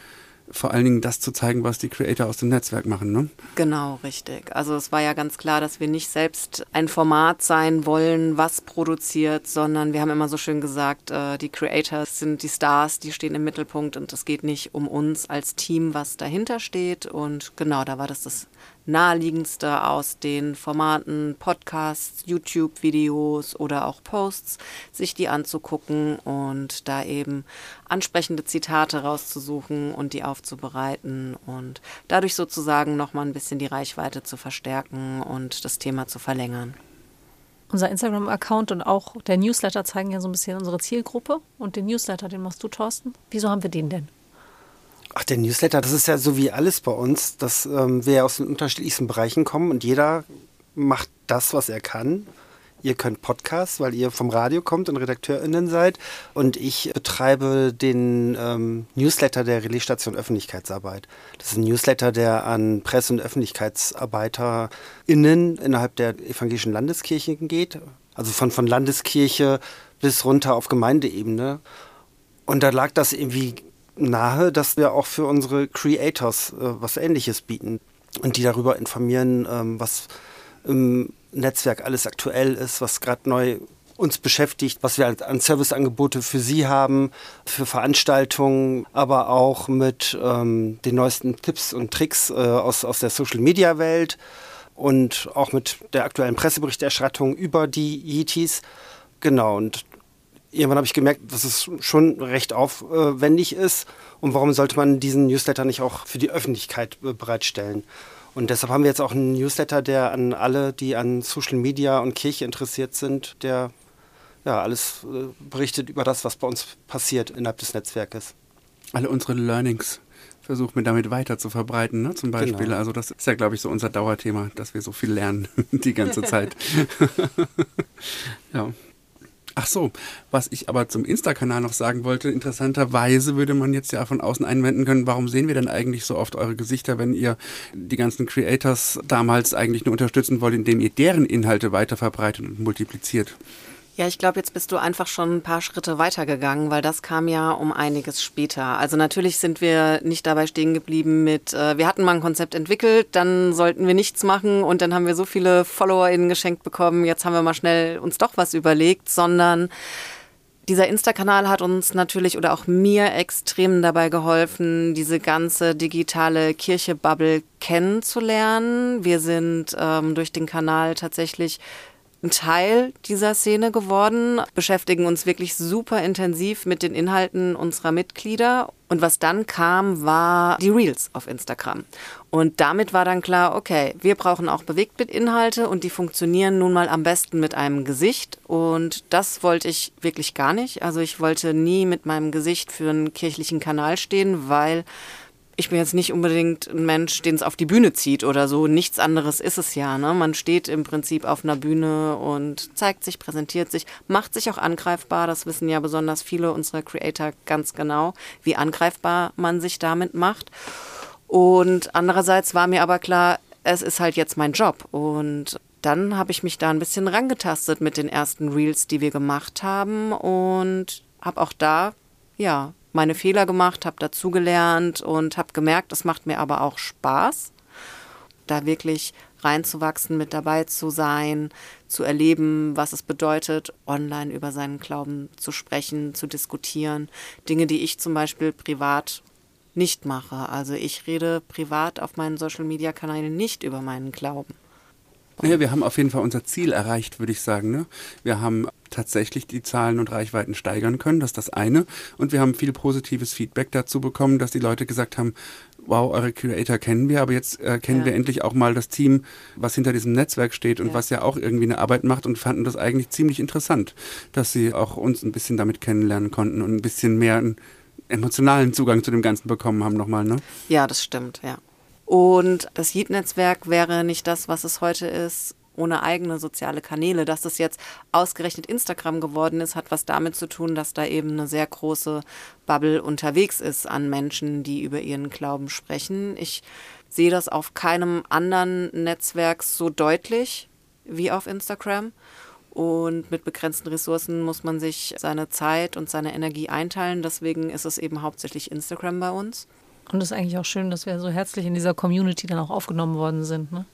vor allen Dingen das zu zeigen, was die Creator aus dem Netzwerk machen. Ne? Genau, richtig. Also es war ja ganz klar, dass wir nicht selbst ein Format sein wollen, was produziert, sondern wir haben immer so schön gesagt, äh, die Creators sind die Stars, die stehen im Mittelpunkt und es geht nicht um uns als Team, was dahinter steht. Und genau, da war das das naheliegendste aus den Formaten Podcasts, YouTube-Videos oder auch Posts, sich die anzugucken und da eben ansprechende Zitate rauszusuchen und die aufzubereiten und dadurch sozusagen nochmal ein bisschen die Reichweite zu verstärken und das Thema zu verlängern. Unser Instagram-Account und auch der Newsletter zeigen ja so ein bisschen unsere Zielgruppe. Und den Newsletter, den machst du, Thorsten. Wieso haben wir den denn? Ach, der Newsletter, das ist ja so wie alles bei uns, dass ähm, wir aus den unterschiedlichsten Bereichen kommen und jeder macht das, was er kann. Ihr könnt Podcasts, weil ihr vom Radio kommt und RedakteurInnen seid. Und ich betreibe den ähm, Newsletter der Relaisstation Öffentlichkeitsarbeit. Das ist ein Newsletter, der an Presse- und ÖffentlichkeitsarbeiterInnen innerhalb der evangelischen Landeskirchen geht. Also von, von Landeskirche bis runter auf Gemeindeebene. Und da lag das irgendwie nahe, dass wir auch für unsere Creators äh, was Ähnliches bieten und die darüber informieren, ähm, was im Netzwerk alles aktuell ist, was gerade neu uns beschäftigt, was wir an Serviceangebote für Sie haben, für Veranstaltungen, aber auch mit ähm, den neuesten Tipps und Tricks äh, aus, aus der Social-Media-Welt und auch mit der aktuellen Presseberichterstattung über die Yetis. Genau, und irgendwann habe ich gemerkt, dass es schon recht aufwendig ist und warum sollte man diesen Newsletter nicht auch für die Öffentlichkeit äh, bereitstellen. Und deshalb haben wir jetzt auch einen Newsletter, der an alle, die an Social Media und Kirche interessiert sind, der ja, alles äh, berichtet über das, was bei uns passiert innerhalb des Netzwerkes. Alle unsere Learnings versuchen wir damit weiter zu verbreiten, ne? zum Beispiel. Genau. Also das ist ja, glaube ich, so unser Dauerthema, dass wir so viel lernen die ganze Zeit. ja. Ach so, was ich aber zum Insta-Kanal noch sagen wollte, interessanterweise würde man jetzt ja von außen einwenden können, warum sehen wir denn eigentlich so oft eure Gesichter, wenn ihr die ganzen Creators damals eigentlich nur unterstützen wollt, indem ihr deren Inhalte weiter verbreitet und multipliziert? Ja, ich glaube, jetzt bist du einfach schon ein paar Schritte weitergegangen, weil das kam ja um einiges später. Also natürlich sind wir nicht dabei stehen geblieben mit, äh, wir hatten mal ein Konzept entwickelt, dann sollten wir nichts machen und dann haben wir so viele FollowerInnen geschenkt bekommen, jetzt haben wir mal schnell uns doch was überlegt, sondern dieser Insta-Kanal hat uns natürlich oder auch mir extrem dabei geholfen, diese ganze digitale Kirche-Bubble kennenzulernen. Wir sind ähm, durch den Kanal tatsächlich ein Teil dieser Szene geworden, beschäftigen uns wirklich super intensiv mit den Inhalten unserer Mitglieder. Und was dann kam, war die Reels auf Instagram. Und damit war dann klar, okay, wir brauchen auch Bewegtbildinhalte und die funktionieren nun mal am besten mit einem Gesicht. Und das wollte ich wirklich gar nicht. Also ich wollte nie mit meinem Gesicht für einen kirchlichen Kanal stehen, weil ich bin jetzt nicht unbedingt ein Mensch, den es auf die Bühne zieht oder so. Nichts anderes ist es ja. Ne? Man steht im Prinzip auf einer Bühne und zeigt sich, präsentiert sich, macht sich auch angreifbar. Das wissen ja besonders viele unserer Creator ganz genau, wie angreifbar man sich damit macht. Und andererseits war mir aber klar, es ist halt jetzt mein Job. Und dann habe ich mich da ein bisschen rangetastet mit den ersten Reels, die wir gemacht haben und habe auch da ja meine Fehler gemacht, habe dazugelernt und habe gemerkt, es macht mir aber auch Spaß, da wirklich reinzuwachsen, mit dabei zu sein, zu erleben, was es bedeutet, online über seinen Glauben zu sprechen, zu diskutieren. Dinge, die ich zum Beispiel privat nicht mache. Also ich rede privat auf meinen Social-Media-Kanälen nicht über meinen Glauben. Ja, wir haben auf jeden Fall unser Ziel erreicht, würde ich sagen. Ne? Wir haben tatsächlich die Zahlen und Reichweiten steigern können, das ist das eine. Und wir haben viel positives Feedback dazu bekommen, dass die Leute gesagt haben, wow, eure Creator kennen wir, aber jetzt äh, kennen ja. wir endlich auch mal das Team, was hinter diesem Netzwerk steht und ja. was ja auch irgendwie eine Arbeit macht und fanden das eigentlich ziemlich interessant, dass sie auch uns ein bisschen damit kennenlernen konnten und ein bisschen mehr einen emotionalen Zugang zu dem Ganzen bekommen haben nochmal, ne? Ja, das stimmt, ja. Und das Yeet-Netzwerk wäre nicht das, was es heute ist, ohne eigene soziale Kanäle. Dass das jetzt ausgerechnet Instagram geworden ist, hat was damit zu tun, dass da eben eine sehr große Bubble unterwegs ist an Menschen, die über ihren Glauben sprechen. Ich sehe das auf keinem anderen Netzwerk so deutlich wie auf Instagram. Und mit begrenzten Ressourcen muss man sich seine Zeit und seine Energie einteilen. Deswegen ist es eben hauptsächlich Instagram bei uns. Und es ist eigentlich auch schön, dass wir so herzlich in dieser Community dann auch aufgenommen worden sind. Ne?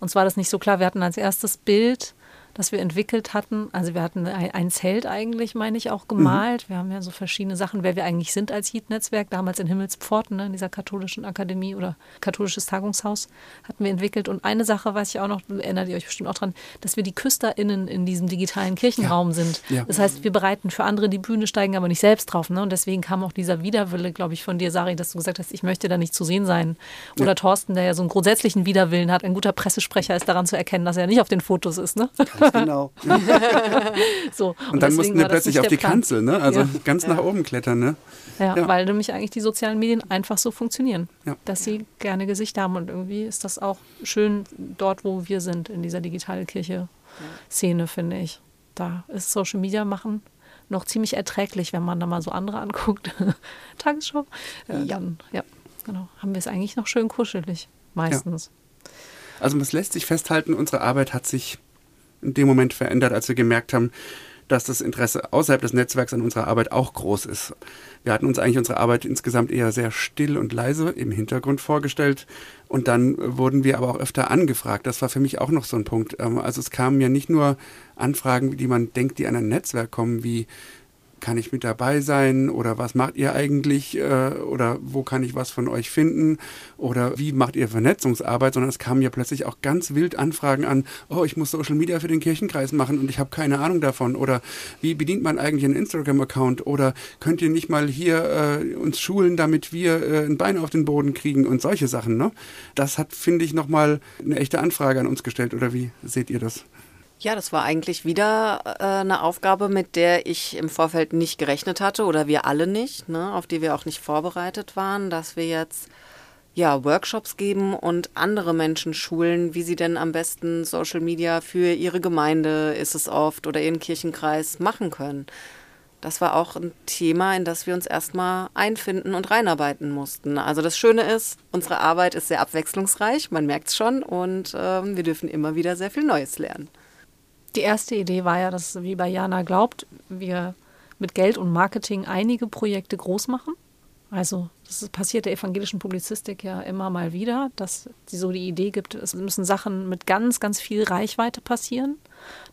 Uns war das nicht so klar. Wir hatten als erstes Bild das wir entwickelt hatten. Also wir hatten ein, Zelt eigentlich, meine ich, auch gemalt. Mhm. Wir haben ja so verschiedene Sachen, wer wir eigentlich sind als Heat-Netzwerk. Damals in Himmelspforten, ne, in dieser katholischen Akademie oder katholisches Tagungshaus hatten wir entwickelt. Und eine Sache weiß ich auch noch, erinnert ihr euch bestimmt auch dran, dass wir die KüsterInnen in diesem digitalen Kirchenraum ja. sind. Ja. Das heißt, wir bereiten für andere die Bühne, steigen aber nicht selbst drauf. Ne? Und deswegen kam auch dieser Widerwille, glaube ich, von dir, Sari, dass du gesagt hast, ich möchte da nicht zu sehen sein. Oder ja. Thorsten, der ja so einen grundsätzlichen Widerwillen hat. Ein guter Pressesprecher ist daran zu erkennen, dass er nicht auf den Fotos ist. Ne? Genau. so, und, und dann mussten wir plötzlich auf die Plan. Kanzel, ne? also ja. ganz nach oben klettern. Ne? Ja, ja, weil nämlich eigentlich die sozialen Medien einfach so funktionieren, ja. dass sie gerne Gesicht haben und irgendwie ist das auch schön dort, wo wir sind, in dieser digitalen Kirche-Szene, finde ich. Da ist Social Media machen noch ziemlich erträglich, wenn man da mal so andere anguckt. Tagesschau. Äh, dann, ja, genau. Haben wir es eigentlich noch schön kuschelig, meistens. Also es lässt sich festhalten, unsere Arbeit hat sich in dem Moment verändert, als wir gemerkt haben, dass das Interesse außerhalb des Netzwerks an unserer Arbeit auch groß ist. Wir hatten uns eigentlich unsere Arbeit insgesamt eher sehr still und leise im Hintergrund vorgestellt und dann wurden wir aber auch öfter angefragt. Das war für mich auch noch so ein Punkt. Ähm, also es kamen ja nicht nur Anfragen, die man denkt, die an ein Netzwerk kommen, wie kann ich mit dabei sein oder was macht ihr eigentlich äh, oder wo kann ich was von euch finden oder wie macht ihr Vernetzungsarbeit, sondern es kamen ja plötzlich auch ganz wild Anfragen an, oh, ich muss Social Media für den Kirchenkreis machen und ich habe keine Ahnung davon oder wie bedient man eigentlich einen Instagram-Account oder könnt ihr nicht mal hier äh, uns schulen, damit wir äh, ein Bein auf den Boden kriegen und solche Sachen. Ne? Das hat, finde ich, nochmal eine echte Anfrage an uns gestellt oder wie seht ihr das? Ja, das war eigentlich wieder äh, eine Aufgabe, mit der ich im Vorfeld nicht gerechnet hatte oder wir alle nicht, ne, auf die wir auch nicht vorbereitet waren, dass wir jetzt ja, Workshops geben und andere Menschen schulen, wie sie denn am besten Social Media für ihre Gemeinde, ist es oft, oder ihren Kirchenkreis machen können. Das war auch ein Thema, in das wir uns erstmal einfinden und reinarbeiten mussten. Also das Schöne ist, unsere Arbeit ist sehr abwechslungsreich, man merkt es schon, und äh, wir dürfen immer wieder sehr viel Neues lernen. Die erste Idee war ja, dass, wie bei Jana glaubt, wir mit Geld und Marketing einige Projekte groß machen. Also das passiert der evangelischen Publizistik ja immer mal wieder, dass sie so die Idee gibt, es müssen Sachen mit ganz, ganz viel Reichweite passieren.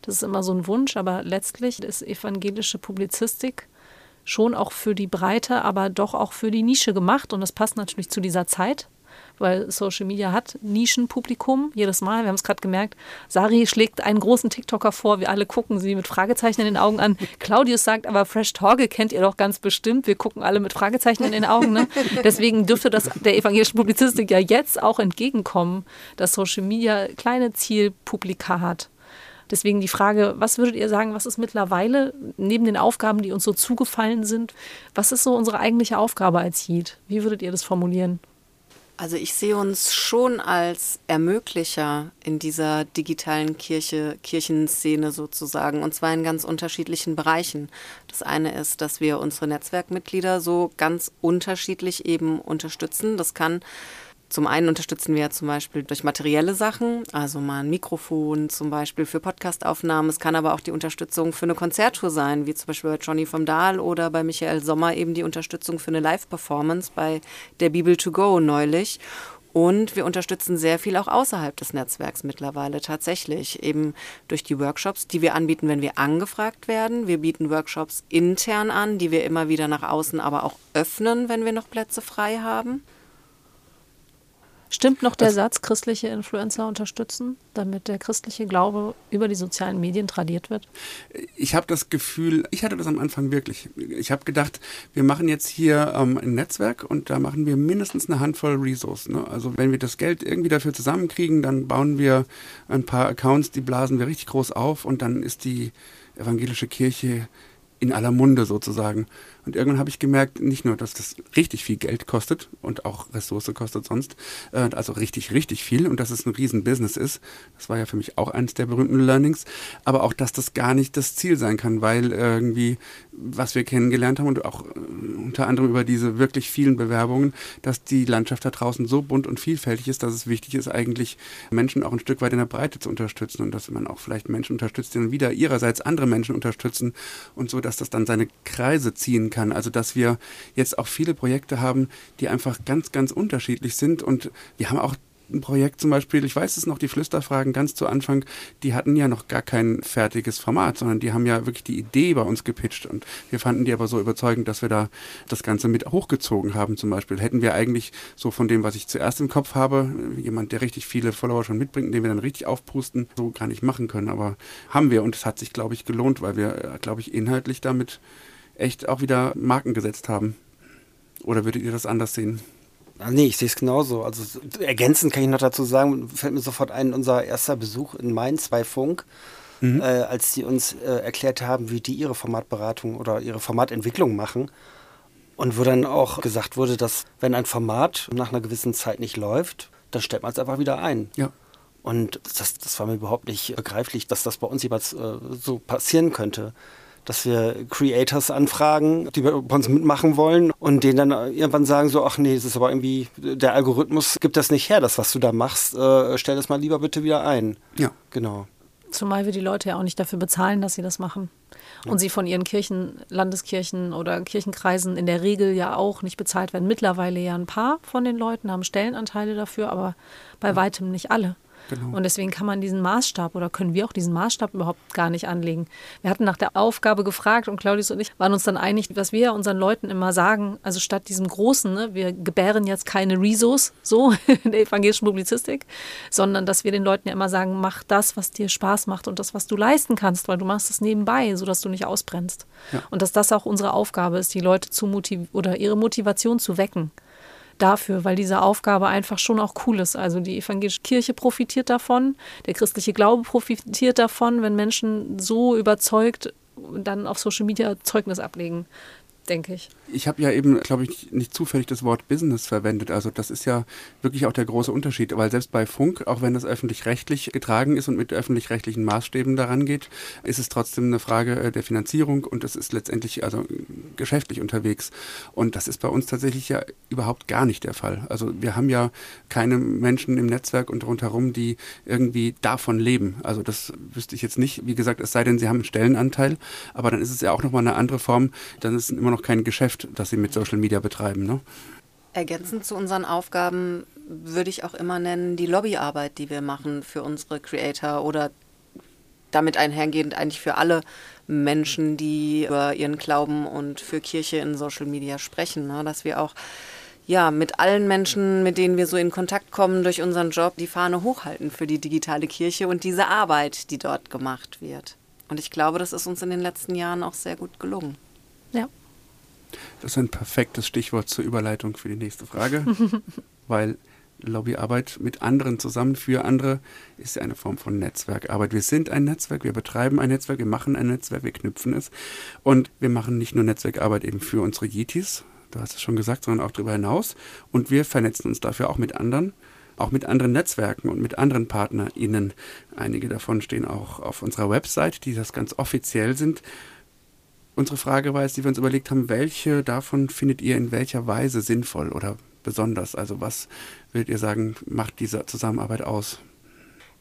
Das ist immer so ein Wunsch, aber letztlich ist evangelische Publizistik schon auch für die Breite, aber doch auch für die Nische gemacht und das passt natürlich zu dieser Zeit weil Social Media hat Nischenpublikum jedes Mal. Wir haben es gerade gemerkt. Sari schlägt einen großen TikToker vor. Wir alle gucken sie mit Fragezeichen in den Augen an. Claudius sagt aber, Fresh Torge kennt ihr doch ganz bestimmt. Wir gucken alle mit Fragezeichen in den Augen. Ne? Deswegen dürfte das der evangelischen Publizistik ja jetzt auch entgegenkommen, dass Social Media kleine Zielpublika hat. Deswegen die Frage, was würdet ihr sagen, was ist mittlerweile neben den Aufgaben, die uns so zugefallen sind, was ist so unsere eigentliche Aufgabe als Heat? Wie würdet ihr das formulieren? Also ich sehe uns schon als Ermöglicher in dieser digitalen Kirche, Kirchenszene sozusagen, und zwar in ganz unterschiedlichen Bereichen. Das eine ist, dass wir unsere Netzwerkmitglieder so ganz unterschiedlich eben unterstützen. Das kann zum einen unterstützen wir zum Beispiel durch materielle Sachen, also mal ein Mikrofon zum Beispiel für Podcastaufnahmen. Es kann aber auch die Unterstützung für eine Konzerttour sein, wie zum Beispiel bei Johnny vom Dahl oder bei Michael Sommer eben die Unterstützung für eine Live-Performance bei der Bibel to Go neulich. Und wir unterstützen sehr viel auch außerhalb des Netzwerks mittlerweile tatsächlich, eben durch die Workshops, die wir anbieten, wenn wir angefragt werden. Wir bieten Workshops intern an, die wir immer wieder nach außen aber auch öffnen, wenn wir noch Plätze frei haben. Stimmt noch der also, Satz, christliche Influencer unterstützen, damit der christliche Glaube über die sozialen Medien tradiert wird? Ich habe das Gefühl, ich hatte das am Anfang wirklich. Ich habe gedacht, wir machen jetzt hier ähm, ein Netzwerk und da machen wir mindestens eine Handvoll Resourcen. Ne? Also wenn wir das Geld irgendwie dafür zusammenkriegen, dann bauen wir ein paar Accounts, die blasen wir richtig groß auf und dann ist die evangelische Kirche in aller Munde sozusagen. Und irgendwann habe ich gemerkt, nicht nur, dass das richtig viel Geld kostet und auch Ressource kostet sonst, äh, also richtig, richtig viel und dass es ein Riesenbusiness ist. Das war ja für mich auch eines der berühmten Learnings. Aber auch, dass das gar nicht das Ziel sein kann, weil irgendwie, was wir kennengelernt haben und auch äh, unter anderem über diese wirklich vielen Bewerbungen, dass die Landschaft da draußen so bunt und vielfältig ist, dass es wichtig ist, eigentlich Menschen auch ein Stück weit in der Breite zu unterstützen und dass man auch vielleicht Menschen unterstützt, die dann wieder ihrerseits andere Menschen unterstützen und so, dass das dann seine Kreise ziehen kann. Also dass wir jetzt auch viele Projekte haben, die einfach ganz, ganz unterschiedlich sind. Und wir haben auch ein Projekt zum Beispiel, ich weiß es noch, die Flüsterfragen ganz zu Anfang, die hatten ja noch gar kein fertiges Format, sondern die haben ja wirklich die Idee bei uns gepitcht und wir fanden die aber so überzeugend, dass wir da das Ganze mit hochgezogen haben zum Beispiel. Hätten wir eigentlich so von dem, was ich zuerst im Kopf habe, jemand, der richtig viele Follower schon mitbringt, den wir dann richtig aufpusten, so gar nicht machen können, aber haben wir und es hat sich, glaube ich, gelohnt, weil wir, glaube ich, inhaltlich damit echt auch wieder Marken gesetzt haben. Oder würdet ihr das anders sehen? Ah, nee, ich sehe es genauso. Also ergänzend kann ich noch dazu sagen, fällt mir sofort ein, unser erster Besuch in Mainz bei Funk, mhm. äh, als die uns äh, erklärt haben, wie die ihre Formatberatung oder ihre Formatentwicklung machen. Und wo dann auch gesagt wurde, dass wenn ein Format nach einer gewissen Zeit nicht läuft, dann stellt man es einfach wieder ein. Ja. Und das, das war mir überhaupt nicht begreiflich, dass das bei uns jemals äh, so passieren könnte dass wir Creators anfragen, die bei uns mitmachen wollen und denen dann irgendwann sagen so, ach nee, das ist aber irgendwie, der Algorithmus gibt das nicht her, das, was du da machst, äh, stell das mal lieber bitte wieder ein. Ja. Genau. Zumal wir die Leute ja auch nicht dafür bezahlen, dass sie das machen. Und sie von ihren Kirchen, Landeskirchen oder Kirchenkreisen in der Regel ja auch nicht bezahlt werden. Mittlerweile ja ein paar von den Leuten haben Stellenanteile dafür, aber bei weitem nicht alle. Genau. Und deswegen kann man diesen Maßstab oder können wir auch diesen Maßstab überhaupt gar nicht anlegen. Wir hatten nach der Aufgabe gefragt und Claudius und ich waren uns dann einig, was wir unseren Leuten immer sagen, also statt diesem großen, ne, wir gebären jetzt keine Resos, so in der evangelischen Publizistik, sondern dass wir den Leuten ja immer sagen, mach das, was dir Spaß macht und das, was du leisten kannst, weil du machst es nebenbei, sodass du nicht ausbrennst. Ja. Und dass das auch unsere Aufgabe ist, die Leute zu motivieren oder ihre Motivation zu wecken dafür, weil diese Aufgabe einfach schon auch cool ist. Also die evangelische Kirche profitiert davon, der christliche Glaube profitiert davon, wenn Menschen so überzeugt dann auf Social Media Zeugnis ablegen denke ich. Ich habe ja eben, glaube ich, nicht zufällig das Wort Business verwendet. Also das ist ja wirklich auch der große Unterschied, weil selbst bei Funk, auch wenn das öffentlich-rechtlich getragen ist und mit öffentlich-rechtlichen Maßstäben daran geht, ist es trotzdem eine Frage äh, der Finanzierung und es ist letztendlich also geschäftlich unterwegs. Und das ist bei uns tatsächlich ja überhaupt gar nicht der Fall. Also wir haben ja keine Menschen im Netzwerk und rundherum, die irgendwie davon leben. Also das wüsste ich jetzt nicht. Wie gesagt, es sei denn, sie haben einen Stellenanteil, aber dann ist es ja auch nochmal eine andere Form. Dann ist es immer noch kein Geschäft, das sie mit Social Media betreiben. Ne? Ergänzend zu unseren Aufgaben würde ich auch immer nennen die Lobbyarbeit, die wir machen für unsere Creator oder damit einhergehend eigentlich für alle Menschen, die über ihren Glauben und für Kirche in Social Media sprechen, ne? dass wir auch ja, mit allen Menschen, mit denen wir so in Kontakt kommen durch unseren Job, die Fahne hochhalten für die digitale Kirche und diese Arbeit, die dort gemacht wird. Und ich glaube, das ist uns in den letzten Jahren auch sehr gut gelungen. Ja. Das ist ein perfektes Stichwort zur Überleitung für die nächste Frage, weil Lobbyarbeit mit anderen zusammen für andere ist ja eine Form von Netzwerkarbeit. Wir sind ein Netzwerk, wir betreiben ein Netzwerk, wir machen ein Netzwerk, wir knüpfen es und wir machen nicht nur Netzwerkarbeit eben für unsere Yetis, du hast es schon gesagt, sondern auch darüber hinaus und wir vernetzen uns dafür auch mit anderen auch mit anderen Netzwerken und mit anderen PartnerInnen. Einige davon stehen auch auf unserer Website, die das ganz offiziell sind unsere Frage war jetzt, die wir uns überlegt haben, welche davon findet ihr in welcher Weise sinnvoll oder besonders? Also was würdet ihr sagen, macht diese Zusammenarbeit aus?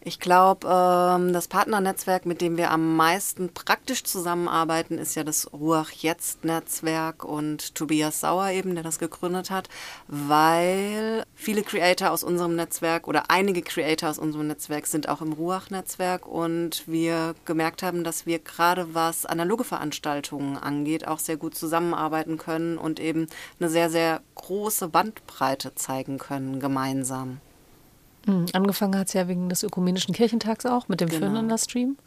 Ich glaube, ähm, das Partnernetzwerk, mit dem wir am meisten praktisch zusammenarbeiten, ist ja das Ruach-Jetzt-Netzwerk und Tobias Sauer eben, der das gegründet hat, weil viele Creator aus unserem Netzwerk oder einige Creator aus unserem Netzwerk sind auch im Ruach-Netzwerk und wir gemerkt haben, dass wir gerade was analoge Veranstaltungen angeht, auch sehr gut zusammenarbeiten können und eben eine sehr, sehr große Bandbreite zeigen können gemeinsam. Mhm. Angefangen hat es ja wegen des Ökumenischen Kirchentags auch mit dem genau. Füreinander-Stream,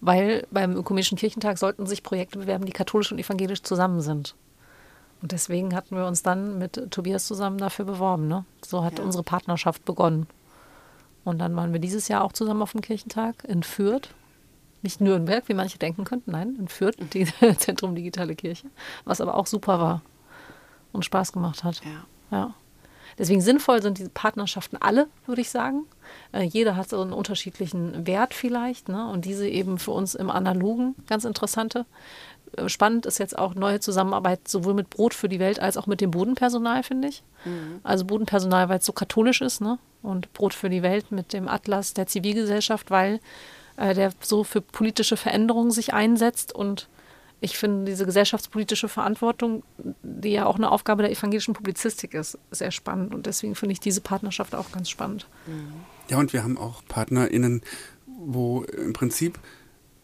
weil beim Ökumenischen Kirchentag sollten sich Projekte bewerben, die katholisch und evangelisch zusammen sind. Und deswegen hatten wir uns dann mit Tobias zusammen dafür beworben. Ne? So hat ja. unsere Partnerschaft begonnen. Und dann waren wir dieses Jahr auch zusammen auf dem Kirchentag in Fürth. Nicht Nürnberg, wie manche denken könnten, nein, in Fürth, die Zentrum Digitale Kirche. Was aber auch super war und Spaß gemacht hat. Ja. ja. Deswegen sinnvoll sind diese Partnerschaften alle, würde ich sagen. Äh, jeder hat so einen unterschiedlichen Wert vielleicht ne? und diese eben für uns im Analogen ganz interessante. Äh, spannend ist jetzt auch neue Zusammenarbeit sowohl mit Brot für die Welt als auch mit dem Bodenpersonal, finde ich. Mhm. Also Bodenpersonal, weil es so katholisch ist ne? und Brot für die Welt mit dem Atlas der Zivilgesellschaft, weil äh, der so für politische Veränderungen sich einsetzt und ich finde diese gesellschaftspolitische Verantwortung, die ja auch eine Aufgabe der evangelischen Publizistik ist, sehr spannend. Und deswegen finde ich diese Partnerschaft auch ganz spannend. Ja, und wir haben auch PartnerInnen, wo im Prinzip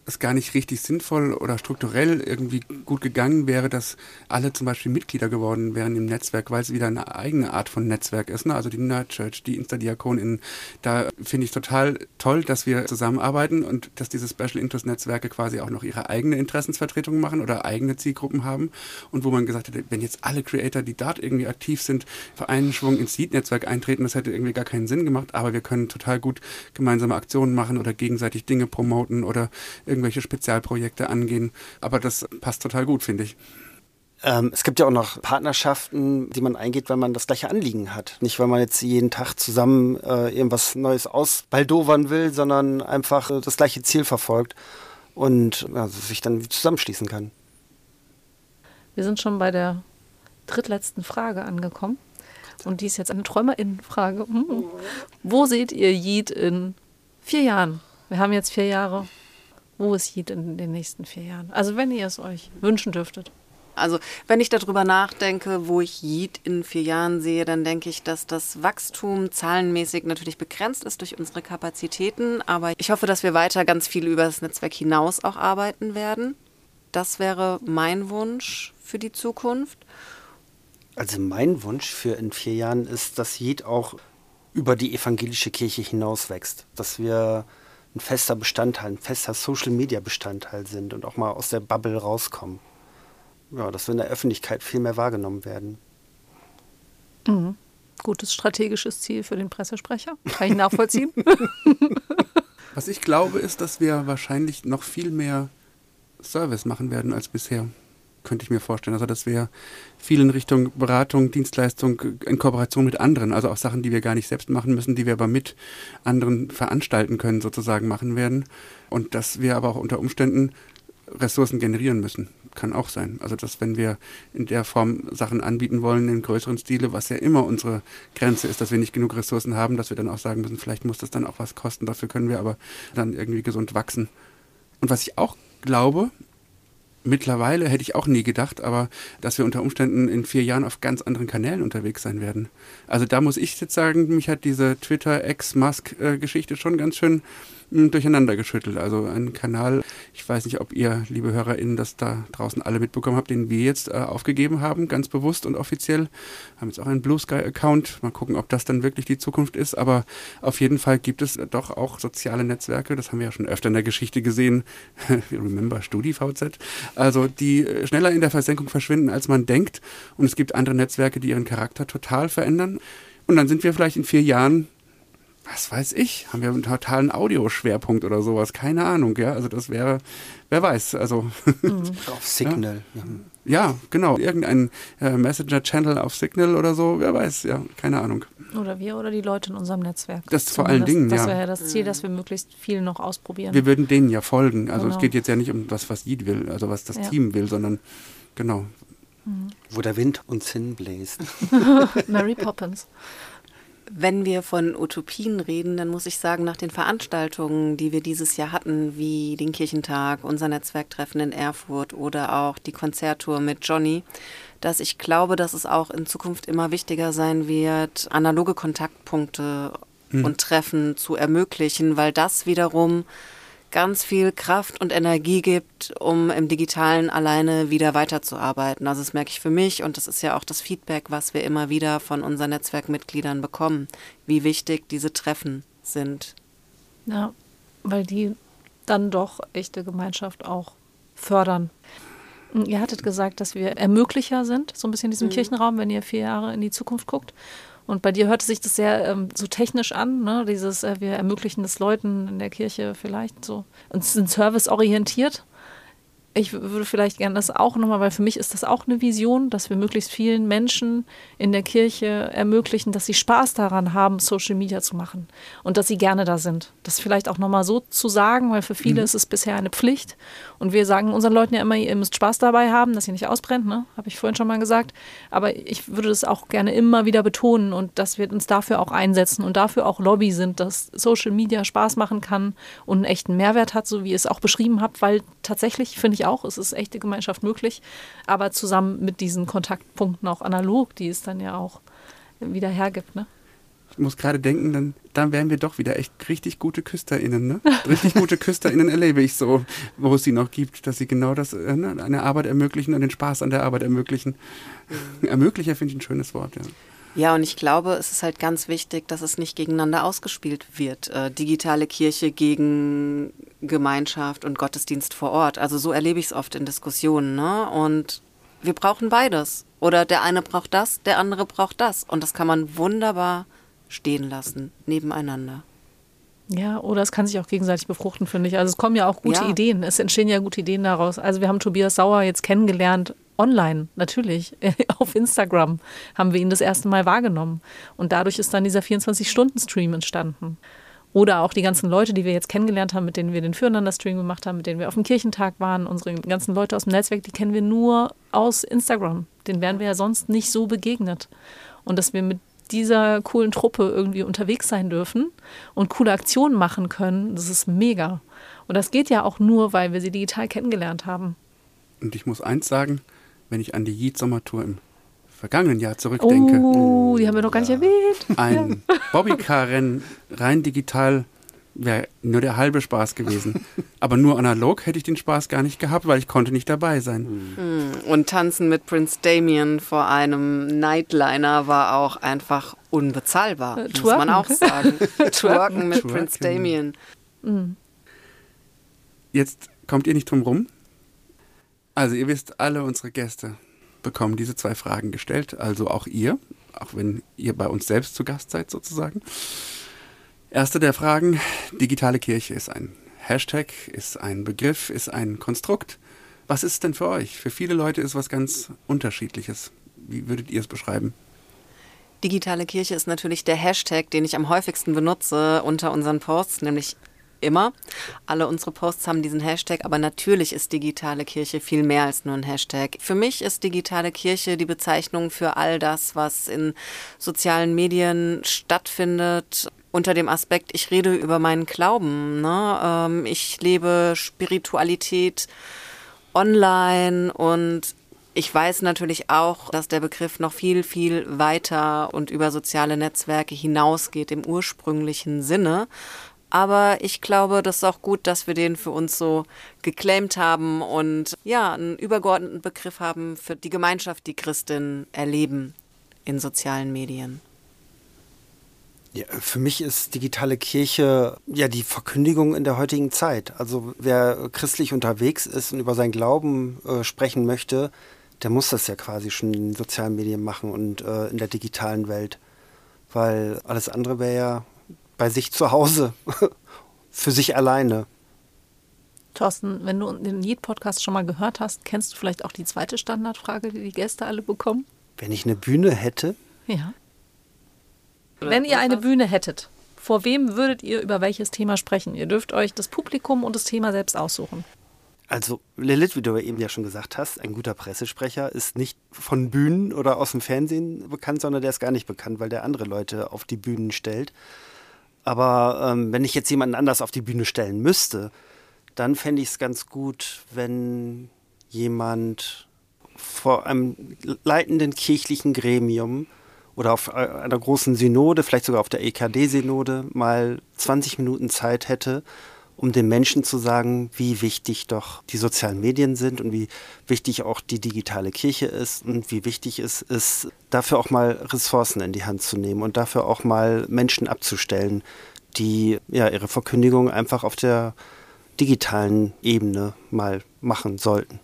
es gar nicht richtig sinnvoll oder strukturell irgendwie gut gegangen wäre, dass alle zum Beispiel Mitglieder geworden wären im Netzwerk, weil es wieder eine eigene Art von Netzwerk ist. Ne? Also die Nerd Church, die Instadiakoninnen, da finde ich total toll, dass wir zusammenarbeiten und dass diese Special Interest Netzwerke quasi auch noch ihre eigene Interessensvertretung machen oder eigene Zielgruppen haben und wo man gesagt hätte, wenn jetzt alle Creator, die dort irgendwie aktiv sind, für einen Schwung ins Seed-Netzwerk eintreten, das hätte irgendwie gar keinen Sinn gemacht, aber wir können total gut gemeinsame Aktionen machen oder gegenseitig Dinge promoten oder irgendwelche Spezialprojekte angehen. Aber das passt total gut, finde ich. Ähm, es gibt ja auch noch Partnerschaften, die man eingeht, weil man das gleiche Anliegen hat. Nicht, weil man jetzt jeden Tag zusammen äh, irgendwas Neues ausbaldowern will, sondern einfach äh, das gleiche Ziel verfolgt und also, sich dann zusammenschließen kann. Wir sind schon bei der drittletzten Frage angekommen. Und die ist jetzt eine Träumerinnenfrage. Hm. Wo seht ihr Yeet in vier Jahren? Wir haben jetzt vier Jahre Wo ist Jid in den nächsten vier Jahren? Also wenn ihr es euch wünschen dürftet. Also wenn ich darüber nachdenke, wo ich Yeet in vier Jahren sehe, dann denke ich, dass das Wachstum zahlenmäßig natürlich begrenzt ist durch unsere Kapazitäten. Aber ich hoffe, dass wir weiter ganz viel über das Netzwerk hinaus auch arbeiten werden. Das wäre mein Wunsch für die Zukunft. Also mein Wunsch für in vier Jahren ist, dass Yeet auch über die evangelische Kirche hinaus wächst. Dass wir ein fester Bestandteil, ein fester Social-Media-Bestandteil sind und auch mal aus der Bubble rauskommen ja, dass wir in der Öffentlichkeit viel mehr wahrgenommen werden. Mhm. Gutes strategisches Ziel für den Pressesprecher. Kann ich nachvollziehen. Was ich glaube, ist, dass wir wahrscheinlich noch viel mehr Service machen werden als bisher. Könnte ich mir vorstellen. Also, dass wir viel in Richtung Beratung, Dienstleistung in Kooperation mit anderen, also auch Sachen, die wir gar nicht selbst machen müssen, die wir aber mit anderen veranstalten können, sozusagen machen werden. Und dass wir aber auch unter Umständen Ressourcen generieren müssen. Kann auch sein. Also, dass wenn wir in der Form Sachen anbieten wollen, in größeren Stile, was ja immer unsere Grenze ist, dass wir nicht genug Ressourcen haben, dass wir dann auch sagen müssen, vielleicht muss das dann auch was kosten, dafür können wir aber dann irgendwie gesund wachsen. Und was ich auch glaube, mittlerweile hätte ich auch nie gedacht, aber dass wir unter Umständen in vier Jahren auf ganz anderen Kanälen unterwegs sein werden. Also da muss ich jetzt sagen, mich hat diese Twitter-Ex-Musk-Geschichte schon ganz schön durcheinander geschüttelt. Also ein Kanal, ich weiß nicht, ob ihr, liebe HörerInnen, das da draußen alle mitbekommen habt, den wir jetzt äh, aufgegeben haben, ganz bewusst und offiziell. Haben jetzt auch einen Blue Sky-Account. Mal gucken, ob das dann wirklich die Zukunft ist. Aber auf jeden Fall gibt es doch auch soziale Netzwerke, das haben wir ja schon öfter in der Geschichte gesehen. Remember StudiVZ. Also die äh, schneller in der Versenkung verschwinden, als man denkt. Und es gibt andere Netzwerke, die ihren Charakter total verändern. Und dann sind wir vielleicht in vier Jahren was weiß ich, haben wir einen totalen Audioschwerpunkt oder sowas, keine Ahnung, ja, also das wäre, wer weiß, also. Mhm. auf Signal. Ja. ja, genau, irgendein äh, Messenger-Channel auf Signal oder so, wer weiß, ja, keine Ahnung. Oder wir oder die Leute in unserem Netzwerk. Das vor allen Dingen, das ja. Das wäre ja das Ziel, dass wir möglichst viel noch ausprobieren. Wir würden denen ja folgen, also genau. es geht jetzt ja nicht um das, was Jid will, also was das ja. Team will, sondern, genau. Mhm. Wo der Wind uns hinbläst. Mary Poppins. Wenn wir von Utopien reden, dann muss ich sagen, nach den Veranstaltungen, die wir dieses Jahr hatten, wie den Kirchentag, unser Netzwerktreffen in Erfurt oder auch die Konzerttour mit Johnny, dass ich glaube, dass es auch in Zukunft immer wichtiger sein wird, analoge Kontaktpunkte hm. und Treffen zu ermöglichen, weil das wiederum ganz viel Kraft und Energie gibt, um im digitalen alleine wieder weiterzuarbeiten. Also das merke ich für mich und das ist ja auch das Feedback, was wir immer wieder von unseren Netzwerkmitgliedern bekommen, wie wichtig diese Treffen sind. Ja, weil die dann doch echte Gemeinschaft auch fördern. Ihr hattet gesagt, dass wir Ermöglicher sind, so ein bisschen in diesem mhm. Kirchenraum, wenn ihr vier Jahre in die Zukunft guckt. Und bei dir hörte sich das sehr ähm, so technisch an, ne? dieses, äh, wir ermöglichen das Leuten in der Kirche vielleicht so und sind serviceorientiert ich würde vielleicht gerne das auch nochmal, weil für mich ist das auch eine Vision, dass wir möglichst vielen Menschen in der Kirche ermöglichen, dass sie Spaß daran haben, Social Media zu machen und dass sie gerne da sind. Das vielleicht auch nochmal so zu sagen, weil für viele mhm. ist es bisher eine Pflicht. Und wir sagen unseren Leuten ja immer, ihr müsst Spaß dabei haben, dass ihr nicht ausbrennt, ne? habe ich vorhin schon mal gesagt. Aber ich würde das auch gerne immer wieder betonen und dass wir uns dafür auch einsetzen und dafür auch Lobby sind, dass Social Media Spaß machen kann und einen echten Mehrwert hat, so wie ihr es auch beschrieben habt, weil tatsächlich finde ich auch, es ist echte Gemeinschaft möglich, aber zusammen mit diesen Kontaktpunkten auch analog, die es dann ja auch wieder hergibt. Ne? Ich muss gerade denken, dann, dann wären wir doch wieder echt richtig gute KüsterInnen, ne? Richtig gute KüsterInnen erlebe ich so, wo es sie noch gibt, dass sie genau das, äh, ne, eine Arbeit ermöglichen und den Spaß an der Arbeit ermöglichen. Ermöglicher finde ich ein schönes Wort, ja. Ja, und ich glaube, es ist halt ganz wichtig, dass es nicht gegeneinander ausgespielt wird. Äh, digitale Kirche gegen Gemeinschaft und Gottesdienst vor Ort. Also so erlebe ich es oft in Diskussionen. Ne? Und wir brauchen beides. Oder der eine braucht das, der andere braucht das. Und das kann man wunderbar stehen lassen, nebeneinander. Ja, oder es kann sich auch gegenseitig befruchten, finde ich. Also es kommen ja auch gute ja. Ideen. Es entstehen ja gute Ideen daraus. Also wir haben Tobias Sauer jetzt kennengelernt online, natürlich. Auf Instagram haben wir ihn das erste Mal wahrgenommen. Und dadurch ist dann dieser 24-Stunden-Stream entstanden. Oder auch die ganzen Leute, die wir jetzt kennengelernt haben, mit denen wir den Füreinander-Stream gemacht haben, mit denen wir auf dem Kirchentag waren, unsere ganzen Leute aus dem Netzwerk, die kennen wir nur aus Instagram. Den wären wir ja sonst nicht so begegnet. Und dass wir mit dieser coolen Truppe irgendwie unterwegs sein dürfen und coole Aktionen machen können, das ist mega. Und das geht ja auch nur, weil wir sie digital kennengelernt haben. Und ich muss eins sagen, wenn ich an die Yeet-Sommertour im vergangenen Jahr zurückdenke. Oh, die haben wir noch gar nicht erwähnt. Ein Bobbycar-Rennen rein digital wäre nur der halbe Spaß gewesen. Aber nur analog hätte ich den Spaß gar nicht gehabt, weil ich konnte nicht dabei sein. Hm, Und tanzen mit Prince Damien vor einem Nightliner war auch einfach unbezahlbar, Äh, muss twerken. man auch sagen. Twerken mit Twerken. Prince Damien. Jetzt kommt ihr nicht drum rum. Also ihr wisst, alle unsere Gäste bekommen diese zwei Fragen gestellt, also auch ihr, auch wenn ihr bei uns selbst zu Gast seid sozusagen. Erste der Fragen, digitale Kirche ist ein Hashtag, ist ein Begriff, ist ein Konstrukt. Was ist es denn für euch? Für viele Leute ist was ganz Unterschiedliches. Wie würdet ihr es beschreiben? Digitale Kirche ist natürlich der Hashtag, den ich am häufigsten benutze unter unseren Posts, nämlich immer. Alle unsere Posts haben diesen Hashtag, aber natürlich ist digitale Kirche viel mehr als nur ein Hashtag. Für mich ist digitale Kirche die Bezeichnung für all das, was in sozialen Medien stattfindet. Unter dem Aspekt, ich rede über meinen Glauben. Ne? Ähm, ich lebe Spiritualität online und ich weiß natürlich auch, dass der Begriff noch viel, viel weiter und über soziale Netzwerke hinausgeht im ursprünglichen Sinne. Aber ich glaube, das ist auch gut, dass wir den für uns so geclaimt haben und ja, einen übergeordneten Begriff haben für die Gemeinschaft, die Christinnen erleben in sozialen Medien. Ja, für mich ist digitale Kirche ja die Verkündigung in der heutigen Zeit. Also wer christlich unterwegs ist und über seinen Glauben äh, sprechen möchte, der muss das ja quasi schon in den sozialen Medien machen und äh, in der digitalen Welt. Weil alles andere wäre ja bei sich zu Hause, für sich alleine. Thorsten, wenn du den Yeet-Podcast schon mal gehört hast, kennst du vielleicht auch die zweite Standardfrage, die die Gäste alle bekommen? Wenn ich eine Bühne hätte, Ja. Wenn ihr eine Bühne hättet, vor wem würdet ihr über welches Thema sprechen? Ihr dürft euch das Publikum und das Thema selbst aussuchen. Also Lilith, wie du eben ja schon gesagt hast, ein guter Pressesprecher ist nicht von Bühnen oder aus dem Fernsehen bekannt, sondern der ist gar nicht bekannt, weil der andere Leute auf die Bühnen stellt. Aber ähm, wenn ich jetzt jemanden anders auf die Bühne stellen müsste, dann fände ich es ganz gut, wenn jemand vor einem leitenden kirchlichen Gremium oder auf äh, einer großen Synode, vielleicht sogar auf der EKD-Synode, mal 20 Minuten Zeit hätte, um den Menschen zu sagen, wie wichtig doch die sozialen Medien sind und wie wichtig auch die digitale Kirche ist und wie wichtig es ist, dafür auch mal Ressourcen in die Hand zu nehmen und dafür auch mal Menschen abzustellen, die ja ihre Verkündigung einfach auf der digitalen Ebene mal machen sollten.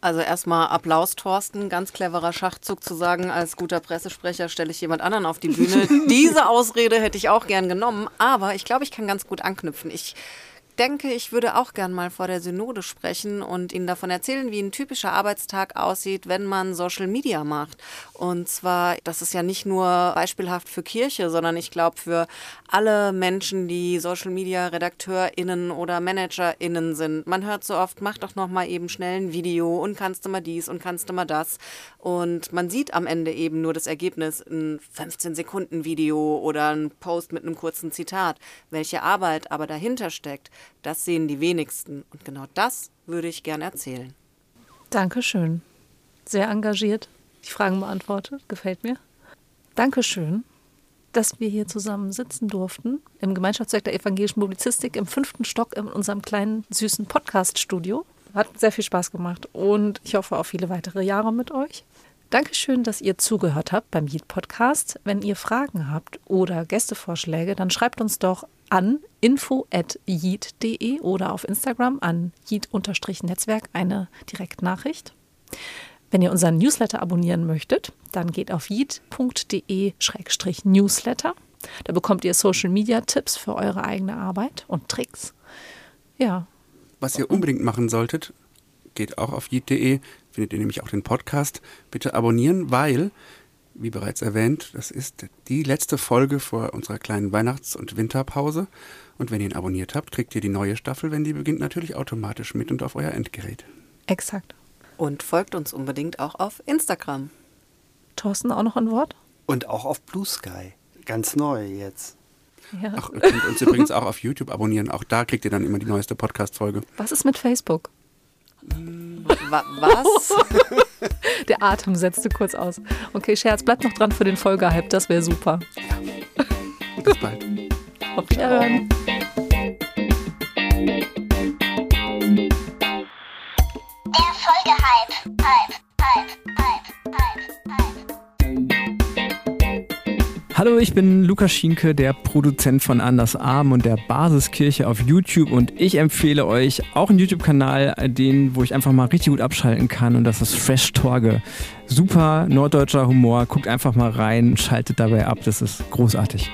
Also erstmal Applaus, Thorsten. Ganz cleverer Schachzug zu sagen, als guter Pressesprecher stelle ich jemand anderen auf die Bühne. Diese Ausrede hätte ich auch gern genommen, aber ich glaube, ich kann ganz gut anknüpfen. Ich denke, ich würde auch gern mal vor der Synode sprechen und Ihnen davon erzählen, wie ein typischer Arbeitstag aussieht, wenn man Social Media macht. Und zwar, das ist ja nicht nur beispielhaft für Kirche, sondern ich glaube für alle Menschen, die Social Media RedakteurInnen oder ManagerInnen sind. Man hört so oft, mach doch noch mal eben schnell ein Video und kannst du mal dies und kannst du mal das. Und man sieht am Ende eben nur das Ergebnis, ein 15-Sekunden-Video oder ein Post mit einem kurzen Zitat. Welche Arbeit aber dahinter steckt, das sehen die wenigsten. Und genau das würde ich gern erzählen. Dankeschön. Sehr engagiert. Die Fragen beantwortet. Gefällt mir. Dankeschön, dass wir hier zusammen sitzen durften im Gemeinschaftswerk der evangelischen Publizistik im fünften Stock in unserem kleinen, süßen Podcast-Studio. Hat sehr viel Spaß gemacht und ich hoffe auf viele weitere Jahre mit euch. Dankeschön, dass ihr zugehört habt beim Yeet Podcast. Wenn ihr Fragen habt oder Gästevorschläge, dann schreibt uns doch an info.yeet.de oder auf Instagram an yeet-netzwerk eine Direktnachricht. Wenn ihr unseren Newsletter abonnieren möchtet, dann geht auf yeet.de-newsletter. Da bekommt ihr Social Media Tipps für eure eigene Arbeit und Tricks. Ja, Was ihr unbedingt machen solltet, geht auch auf yeet.de, findet ihr nämlich auch den Podcast. Bitte abonnieren, weil, wie bereits erwähnt, das ist die letzte Folge vor unserer kleinen Weihnachts- und Winterpause. Und wenn ihr ihn abonniert habt, kriegt ihr die neue Staffel, wenn die beginnt, natürlich automatisch mit und auf euer Endgerät. exakt. Und folgt uns unbedingt auch auf Instagram. Thorsten, auch noch ein Wort? Und auch auf Blue Sky. Ganz neu jetzt. Ja. Ach, ihr könnt uns übrigens auch auf YouTube abonnieren. Auch da kriegt ihr dann immer die neueste Podcast-Folge. Was ist mit Facebook? Was? Der Atem setzte kurz aus. Okay, Scherz, bleibt noch dran für den Folgehype, das wäre super. Ja. Bis bald. Auf Wiederhören. Der Folgehype. Hype, Hype. Hallo, ich bin Lukas Schinke, der Produzent von Anders Arm und der Basiskirche auf YouTube und ich empfehle euch auch einen YouTube-Kanal, den, wo ich einfach mal richtig gut abschalten kann und das ist Fresh Torge. Super norddeutscher Humor, guckt einfach mal rein, schaltet dabei ab, das ist großartig.